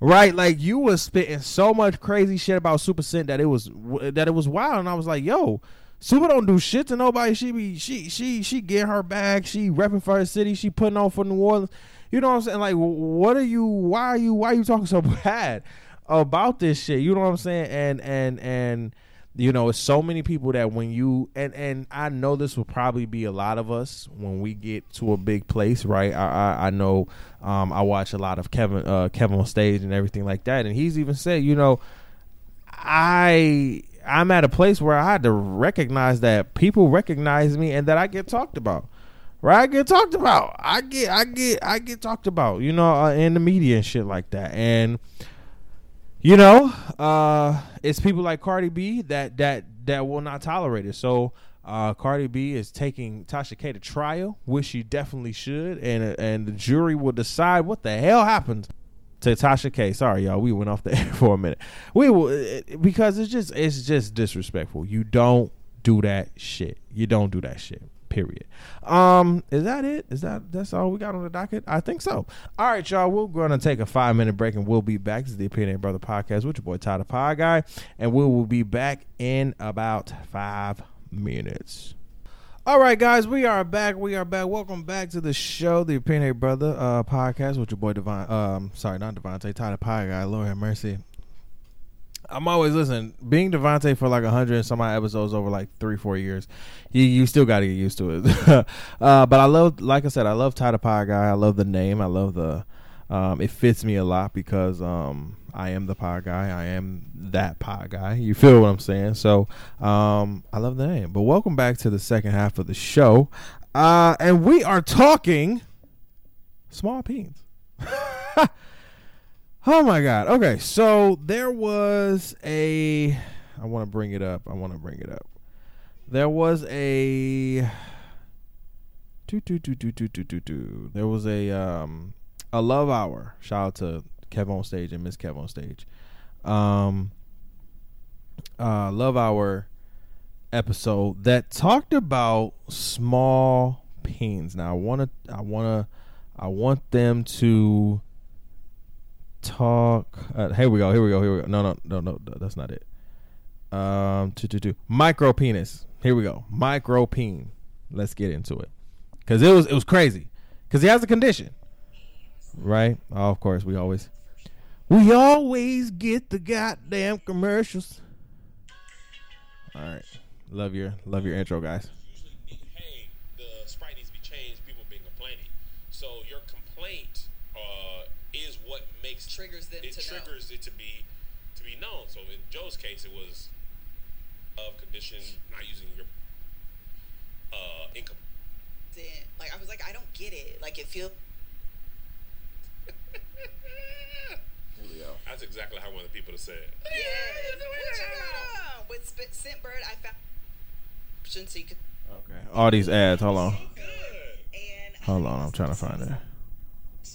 Right, like you was spitting so much crazy shit about Supa Cent that it was that it was wild, and I was like, "Yo, Supa don't do shit to nobody. She be she she she get her bag. She repping for her city. She putting on for New Orleans. You know what I'm saying? Like, what are you? Why are you? Why are you talking so *laughs* bad about this shit? You know what I'm saying? And and and you know it's so many people that when you and and i know this will probably be a lot of us when we get to a big place right i i, I know um, i watch a lot of kevin uh, kevin on stage and everything like that and he's even said you know i i'm at a place where i had to recognize that people recognize me and that i get talked about. Right? I get talked about. I get i get i get talked about you know uh, in the media and shit like that. And you know, uh, it's people like Cardi B that that that will not tolerate it. So uh, Cardi B is taking Tasha K to trial, which she definitely should, and and the jury will decide what the hell happened to Tasha K. Sorry, y'all, we went off the *laughs* air for a minute. We will because it's just it's just disrespectful. You don't do that shit. You don't do that shit. Period. Um, is that it? Is that that's all we got on the docket? I think so. All right, y'all. We're gonna take a five minute break and we'll be back. This is the Opinion Brother Podcast with your boy Ty the Pod Guy, and we will be back in about five minutes. All right, guys, we are back. We are back. Welcome back to the show, the Opinion Brother uh, podcast with your boy Divine. Um, sorry, not Devontae, Ty the Pod Guy. Lord have mercy. I'm always listening. Being Devontae for like a hundred and some episodes over like three, four years, you you still got to get used to it. *laughs* uh, but I love, like I said, I love Ty the Pod Guy. I love the name. I love the. Um, it fits me a lot because um, I am the pod guy. I am that pod guy. You feel what I'm saying? So um, I love the name. But welcome back to the second half of the show. Uh, and we are talking small peens. *laughs* oh my God. Okay. So there was a. I want to bring it up. I want to bring it up. There was a. There was a um a love hour. Shout out to Kev on stage and Miss Kev on stage. Um uh love hour episode that talked about small pains. Now I want to I want to I want them to talk. Uh, here we go. Here we go. Here we go. No, no, no, no. That's not it. Um, two, two, two. Micro penis. Here we go. Micro peen. Let's get into it. Cause it was it was crazy. Cause he has a condition, right? Oh, of course, we always we always get the goddamn commercials. All right. Love your love your intro, guys. usually need, hey, the sprite needs to be changed. People been complaining. So your complaint uh, is what makes Triggers them it to know. triggers it to be to be known. So in Joe's case, it was of condition not using your uh, income. Then, like I was like, I don't get it. Like it feels That's exactly how one of the people have said. yeah. What you got? With Spit Scentbird, I found so you could. Okay. All these ads. Hold on. Good. And Hold on. I'm trying to find it.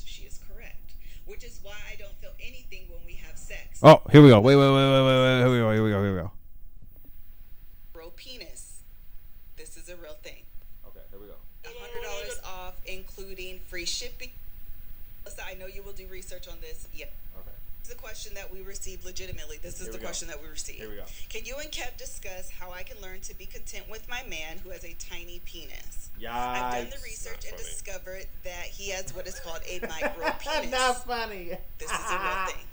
She is correct, which is why I don't feel anything when we have sex. Oh, here we go. Wait, wait, wait, wait, wait, wait. Here we go. Here we go. Here we go. Bro penis. This is a real thing. Okay. Here we go. hundred dollars off, including free shipping. I know you will do research on this. Yeah. Okay. This is the question that we received legitimately. This is Here the we go. question that we received. Here we go. Can you and Kev discuss how I can learn to be content with my man who has a tiny penis? Yeah. I've done the research and discovered that he has what is called a *laughs* micro penis. Not funny. This is a real thing.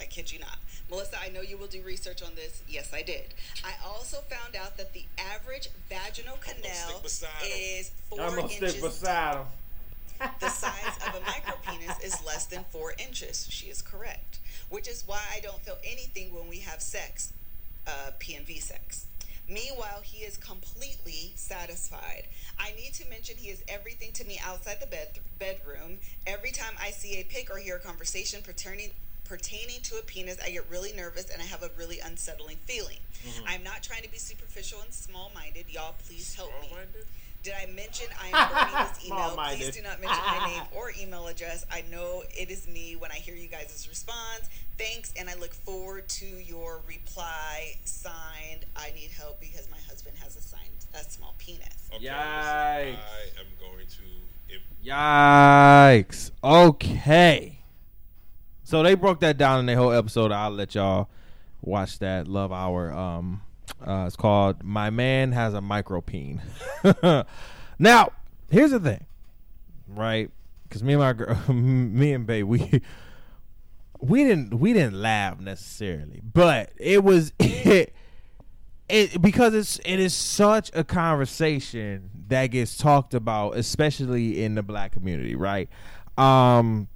I kid you not. Melissa, I know you will do research on this. Yes, I did. I also found out that the average vaginal canal is 4 I'm gonna inches stick beside him. the size of a micropenis is less than four inches. She is correct. Which is why I don't feel anything when we have sex, uh, PNV sex. Meanwhile, he is completely satisfied. I need to mention he is everything to me outside the bed bedroom. Every time I see a pic or hear a conversation pertaining pertaining to a penis, I get really nervous and I have a really unsettling feeling. I'm not trying to be superficial and small-minded. Y'all, please help me. Small-minded? Did I mention I *laughs* am burning this email? Small-minded. Please do not mention my name or *laughs* email address. I know it is me when I hear you guys' response. Thanks, and I look forward to your reply. Signed, I need help because my husband has a signed a small penis. Okay, Yikes. I am going to. If, Yikes. Okay. So they broke that down in their whole episode. I'll let y'all watch that Love Hour. Um, uh, it's called "My Man Has a Micropene." *laughs* now, here's the thing, right? Because me and my girl, *laughs* me and Babe, we we didn't we didn't laugh necessarily, but it was *laughs* it, it because it's it is such a conversation that gets talked about, especially in the black community, right? Um,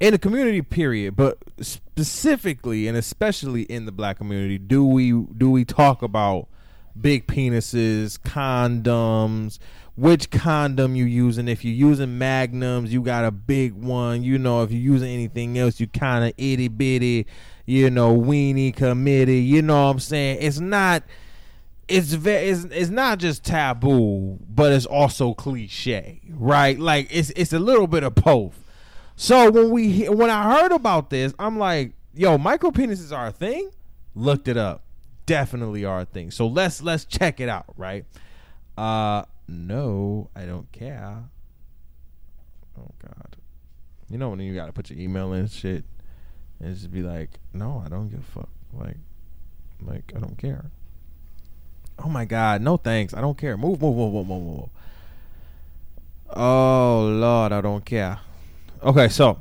in the community period, but specifically and especially in the black community, do we do we talk about big penises, condoms, which condom you using? If you're using magnums, you got a big one. You know, if you're using anything else, you kind of itty bitty, you know, weenie committee. You know what I'm saying? It's not it's very it's, it's not just taboo, but it's also cliche, right? Like it's it's a little bit of both. So when we when I heard about this, I'm like, yo, micro penises are a thing. Looked it up, definitely are a thing. So let's let's check it out, right? Uh, no, I don't care. Oh God, you know when you gotta put your email in and shit, and just be like, no, I don't give a fuck. Like, like I don't care. Oh my God, no thanks. I don't care. Move, move, move, move, move, move. Oh Lord, I don't care. Okay, so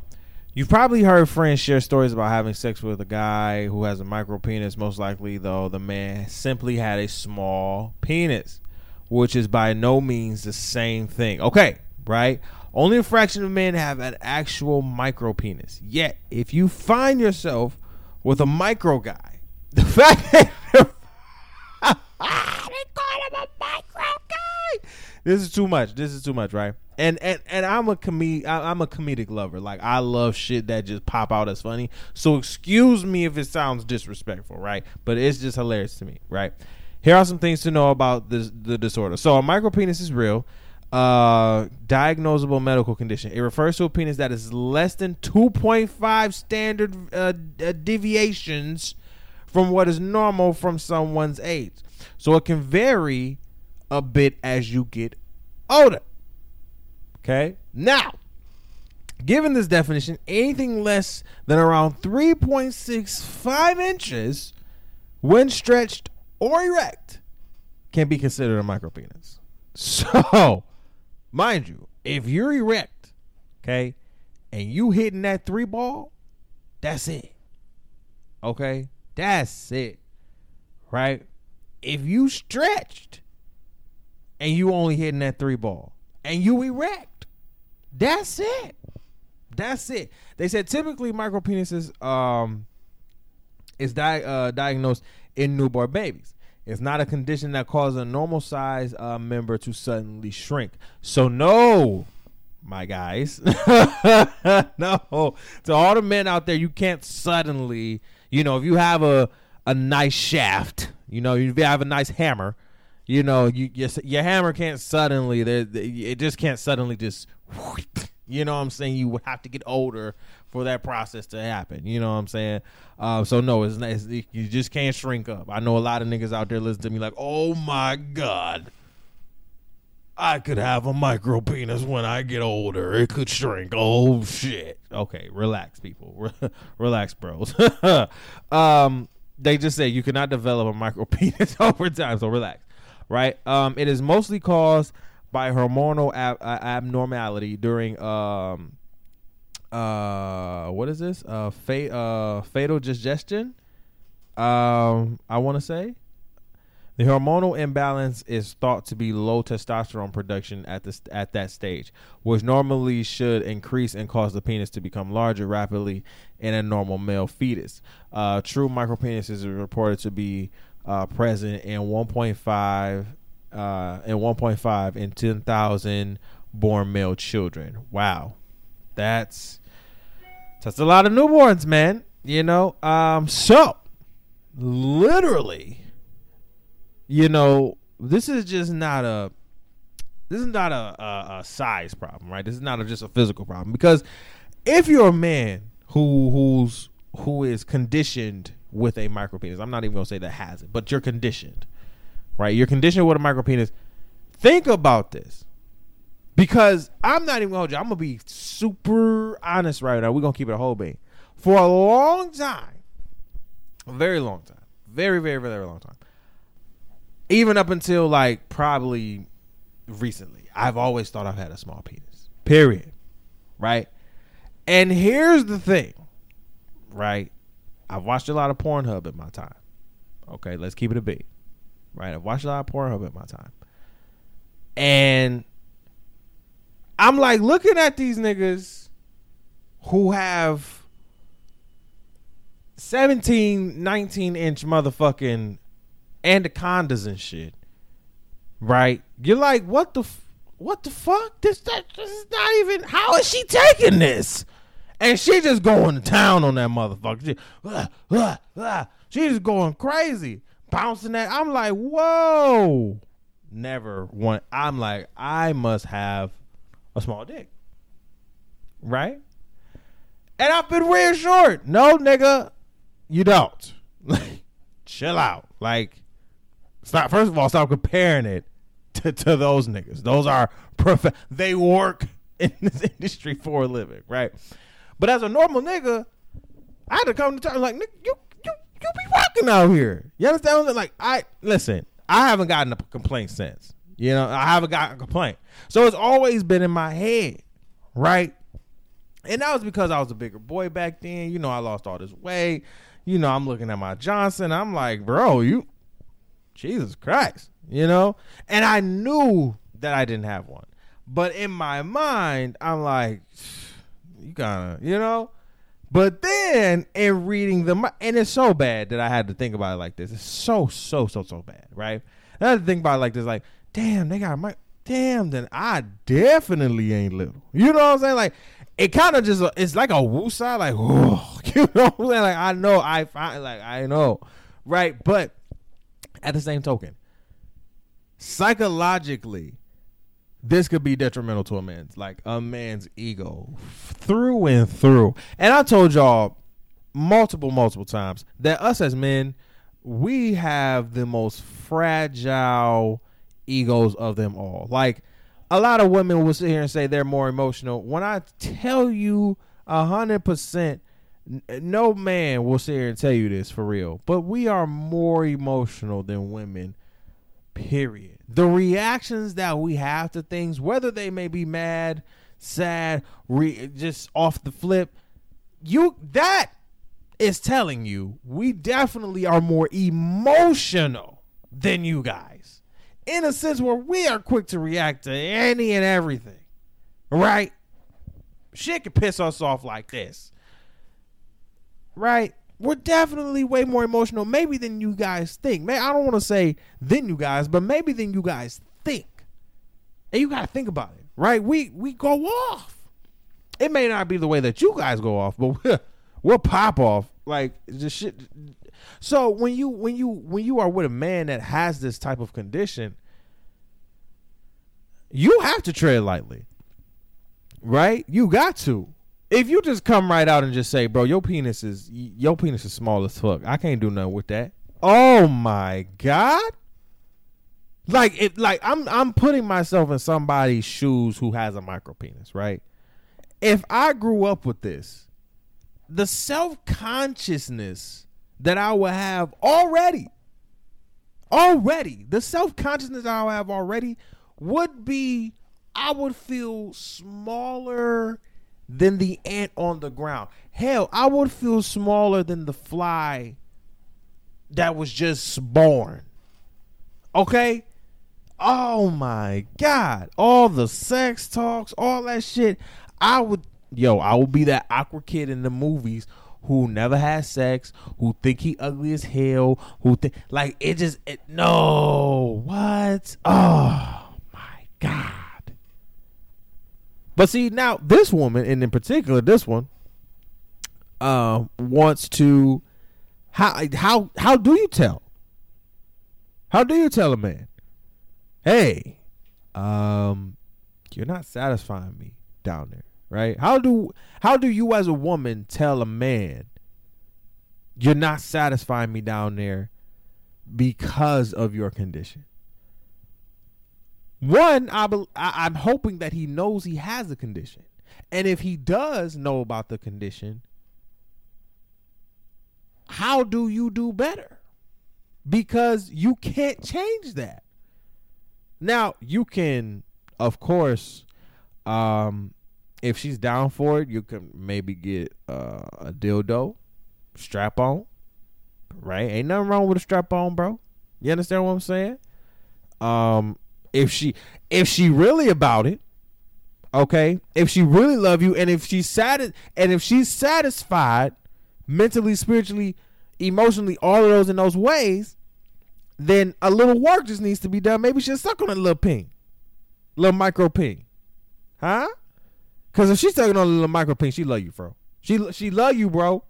you've probably heard friends share stories about having sex with a guy who has a micro penis. Most likely, though, the man simply had a small penis, which is by no means the same thing. Okay, right? Only a fraction of men have an actual micro penis. Yet, if you find yourself with a micro guy, *laughs* the fact that they *laughs* call him a micro guy. This is too much. This is too much, right? And and and I'm a com- I'm a comedic lover. Like I love shit that just pop out as funny. So excuse me if it sounds disrespectful, right? But it's just hilarious to me, right? Here are some things to know about this the disorder. So a micropenis is real. Uh, diagnosable medical condition. It refers to a penis that is less than 2.5 standard uh, uh, deviations from what is normal from someone's age. So it can vary a bit as you get older. Okay? Now, given this definition, anything less than around 3.65 inches when stretched or erect can be considered a micropenis. *laughs* So, mind you, if you're erect, okay, and you hitting that three ball, that's it. Okay? That's it. Right? if you stretched and you only hitting that three ball and you erect, that's it. That's it. They said typically micropenises um is di- uh, diagnosed in newborn babies. It's not a condition that causes a normal size uh, member to suddenly shrink. So no, my guys, *laughs* no. To all the men out there, you can't suddenly, you know, if you have a a nice shaft, you know, if you have a nice hammer, you know, you your, your hammer can't suddenly there it just can't suddenly just you know what I'm saying? You would have to get older for that process to happen. You know what I'm saying? Uh, so no, it's, it's you just can't shrink up. I know a lot of niggas out there listen to me like, oh my god, I could have a micro penis when I get older. It could shrink. Oh shit. Okay, relax, people. *laughs* relax, bros. *laughs* um, they just say you cannot develop a micro *laughs* penis over time. So relax. Right. Um, it is mostly caused by hormonal ab- uh, abnormality during um uh what is this? Uh fa- uh fatal digestion um i want to say. The hormonal imbalance is thought to be low testosterone production at this at that stage which normally should increase and cause the penis to become larger rapidly in a normal male fetus. Uh true micropenises are reported to be uh, present in 1.5 uh, and 1.5 in 10,000 born male children. Wow. That's that's a lot of newborns, man. You know, um so literally you know, this is just not a this is not a, a, a size problem, right? This is not a, just a physical problem because if you're a man who who's who is conditioned with a micro penis, I'm not even gonna say that has it, but you're conditioned right? You're conditioned with a micro penis. Think about this. Because I'm not even gonna hold you. I'm gonna be super honest right now. We're gonna keep it a whole bean. For a long time, a very long time, very, very, very long time. Even up until like probably recently, I've always thought I've had a small penis. Period. Right? And here's the thing, right? I've watched a lot of Pornhub in my time. Okay, let's keep it a beat right? I've watched a lot of Pornhub at my time. And I'm like looking at these niggas who have 17, 19 inch motherfucking anacondas and shit. Right? You're like, what the f- what the fuck? This that this is not even how is she taking this? And she just going to town on that motherfucker. She, uh, uh, uh, she just going crazy bouncing that. I'm like, whoa. Never want. I'm like, I must have a small dick. Right? And I've been reassured. No, nigga, you don't. *laughs* Chill out. Like, stop. First of all, stop comparing it to, to those niggas. Those are prof- they work *laughs* in this industry for a living, right? But as a normal nigga, I had to come to terms like, nigga, you you you be rocking out here. You understand? Like I listen. I haven't gotten a complaint since. You know, I haven't gotten a complaint. So it's always been in my head, right? And that was because I was a bigger boy back then. You know, I lost all this weight. You know, I'm looking at my Johnson. I'm like, bro, you, Jesus Christ, you know? And I knew that I didn't have one. But in my mind, I'm like, you gotta, you know? But then in reading the and it's so bad that I had to think about it like this. It's so so so so bad, right? I had to think about it like this, like, damn, they got my damn. Then I definitely ain't little. You know what I'm saying? Like, it kind of just uh, it's like a woo side, like, oh, *laughs* you know what I'm saying? Like, I know, I find, like, I know, right? But at the same token, psychologically, this could be detrimental to a man's like a man's ego through and through. And I told y'all multiple multiple times that us as men we have the most fragile egos of them all. Like a lot of women will sit here and say they're more emotional. When I tell you a hundred percent, no man will sit here and tell you this for real. But we are more emotional than women Period. The reactions that we have to things, whether they may be mad, sad, re- just off the flip, you that is telling you we definitely are more emotional than you guys. In a sense where we are quick to react to any and everything. Right? Shit can piss us off like this. Right? We're definitely way more emotional, maybe than you guys think. Man, I don't want to say than you guys, but maybe than you guys think. And you gotta think about it, right? We we go off. It may not be the way that you guys go off, but we'll, we'll pop off like just shit. So when you when you when you are with a man that has this type of condition, you have to tread lightly, right? You got to. If you just come right out and just say, "Bro, your penis is your penis is small as fuck," I can't do nothing with that. Oh my god! Like it, like I'm I'm putting myself in somebody's shoes who has a micro penis, right? If I grew up with this, the self consciousness that I would have already, already, the self consciousness I would have already would be, I would feel smaller than the ant on the ground. Hell, I would feel smaller than the fly that was just born. Okay? Oh my God. All the sex talks, all that shit. I would, yo, I would be that awkward kid in the movies who never had sex, who think he ugly as hell, who think, like, it just, it, no, what? Oh my God. But see, now this woman, and in particular this one, uh, wants to, how, how, how do you tell? How do you tell a man? hey, um, you're not satisfying me down there, right? How do how do you as a woman tell a man you're not satisfying me down there because of your condition? One, I, bel- I I'm hoping that he knows he has a condition, and if he does know about the condition, how do you do better? Because you can't change that. Now you can, of course, um, if she's down for it, you can maybe get uh, a dildo, strap on, right? Ain't nothing wrong with a strap on, bro. You understand what I'm saying? Um, if she if she really about it, okay, if she really love you, and if she's sati- and if she's satisfied mentally, spiritually, emotionally, all of those in those ways, then a little work just needs to be done. Maybe she'll suck on a little ping, little micro ping, huh? Because if she's sucking on a little micro ping, she love you, bro. She she love you, bro.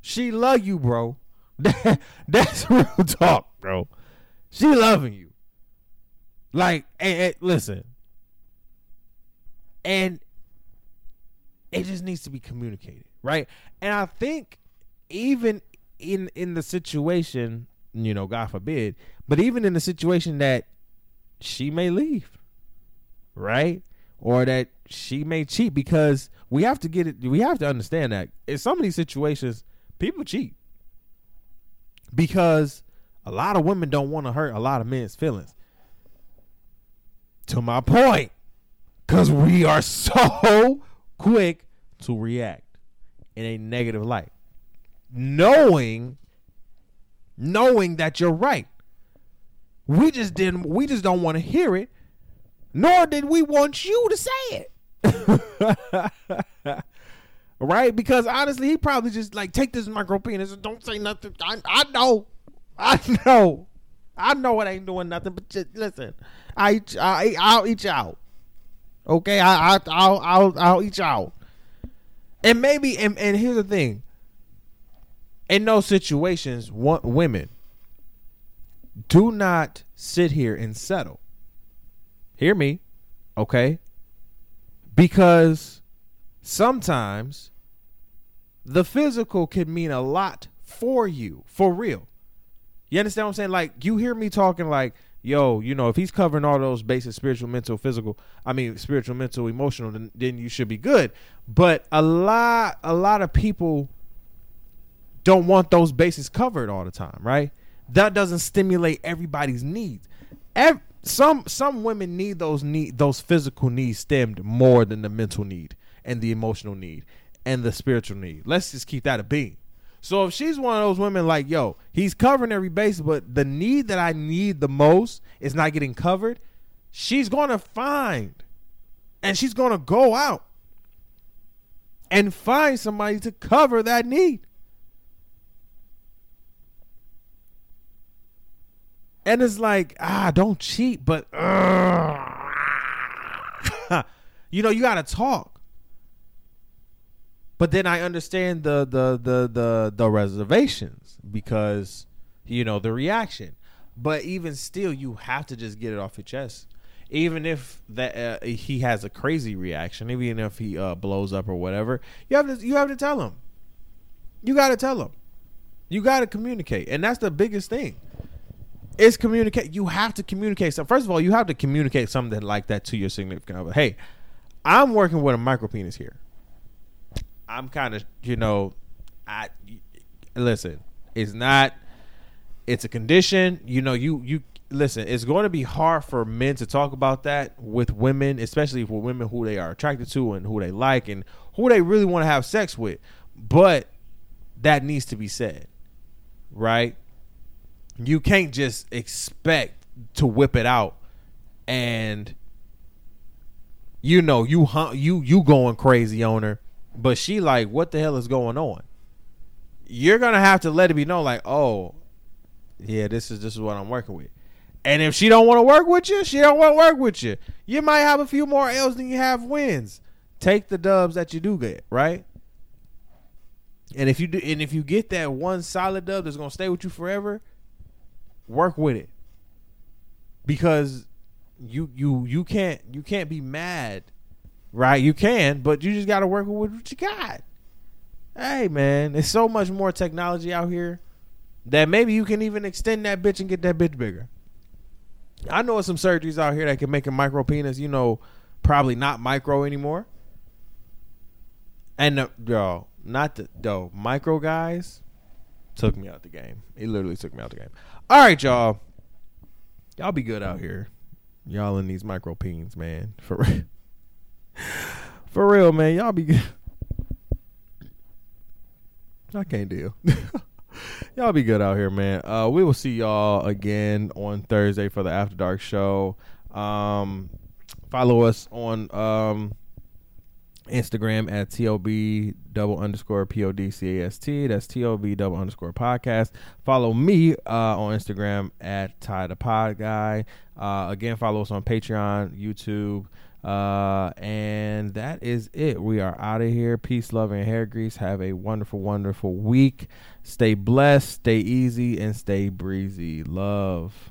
She love you, bro. That, *laughs* that's real talk, bro. She loving you. Like, listen, and it just needs to be communicated, right? And I think even in in the situation you know, God forbid. But even in the situation that she may leave, right? Or that she may cheat because we have to get it we have to understand that in some of these situations, people cheat. Because a lot of women don't want to hurt a lot of men's feelings. To my point. Cause we are so *laughs* quick to react in a negative light. Knowing knowing that you're right. We just didn't we just don't want to hear it, nor did we want you to say it. *laughs* right? Because honestly, he probably just like take this micro penis and don't say nothing. I, I know. I *laughs* know. I know it ain't doing nothing, but just listen. I, I I'll eat you out. Okay, I, I I'll I'll I'll eat you out. And maybe and, and here's the thing in those situations, want women do not sit here and settle. Hear me, okay? Because sometimes the physical can mean a lot for you, for real. You understand what I'm saying? Like you hear me talking like, yo, you know, if he's covering all those bases, spiritual, mental, physical, I mean spiritual, mental, emotional, then, then you should be good. But a lot a lot of people don't want those bases covered all the time, right? That doesn't stimulate everybody's needs. Every, some some women need those need those physical needs stemmed more than the mental need and the emotional need and the spiritual need. Let's just keep that a being. So if she's one of those women like, yo, he's covering every base, but the need that I need the most is not getting covered, she's gonna find and she's gonna go out and find somebody to cover that need. And it's like, ah, don't cheat, but uh, *laughs* you know, you gotta talk. But then I understand the the the the the reservations because you know the reaction. But even still, you have to just get it off your chest. Even if that uh, he has a crazy reaction, even if he uh, blows up or whatever, you have to you have to tell him. You got to tell him. You got to communicate, and that's the biggest thing. Is communicate. You have to communicate. So first of all, you have to communicate something like that to your significant other. Hey, I'm working with a micro penis here. I'm kind of, you know, I listen. It's not. It's a condition. You know, you you listen. It's going to be hard for men to talk about that with women, especially for women who they are attracted to and who they like and who they really want to have sex with. But that needs to be said, right? You can't just expect to whip it out and you know you you you going crazy on her but she like, what the hell is going on? You're gonna have to let it be known, like, oh, yeah, this is this is what I'm working with. And if she don't want to work with you, she don't want to work with you. You might have a few more L's than you have wins. Take the dubs that you do get, right? And if you do, and if you get that one solid dub that's gonna stay with you forever, work with it. Because you you you can't you can't be mad right? You can, but you just got to work with what you got. Hey, man, there's so much more technology out here that maybe you can even extend that bitch and get that bitch bigger. I know some surgeries out here that can make a micro penis, you know, probably not micro anymore. And the, yo, not the though micro guys took me out the game. He literally took me out the game. All right, y'all. Y'all be good out here. Y'all in these micro peens, man. *laughs* For real. *laughs* For real, man. Y'all be. I can't deal. *laughs* y'all be good out here, man. Uh, we will see y'all again on Thursday for the After Dark show. Um, follow us on um, Instagram at TOB double underscore P O D C A S T. That's TOB double underscore podcast. Follow me uh, on Instagram at Ty the Pod Guy. Uh, again, follow us on Patreon, YouTube. Uh, and that is it. We are out of here. Peace, love, and hair grease. Have a wonderful, wonderful week. Stay blessed, stay easy, and stay breezy. Love.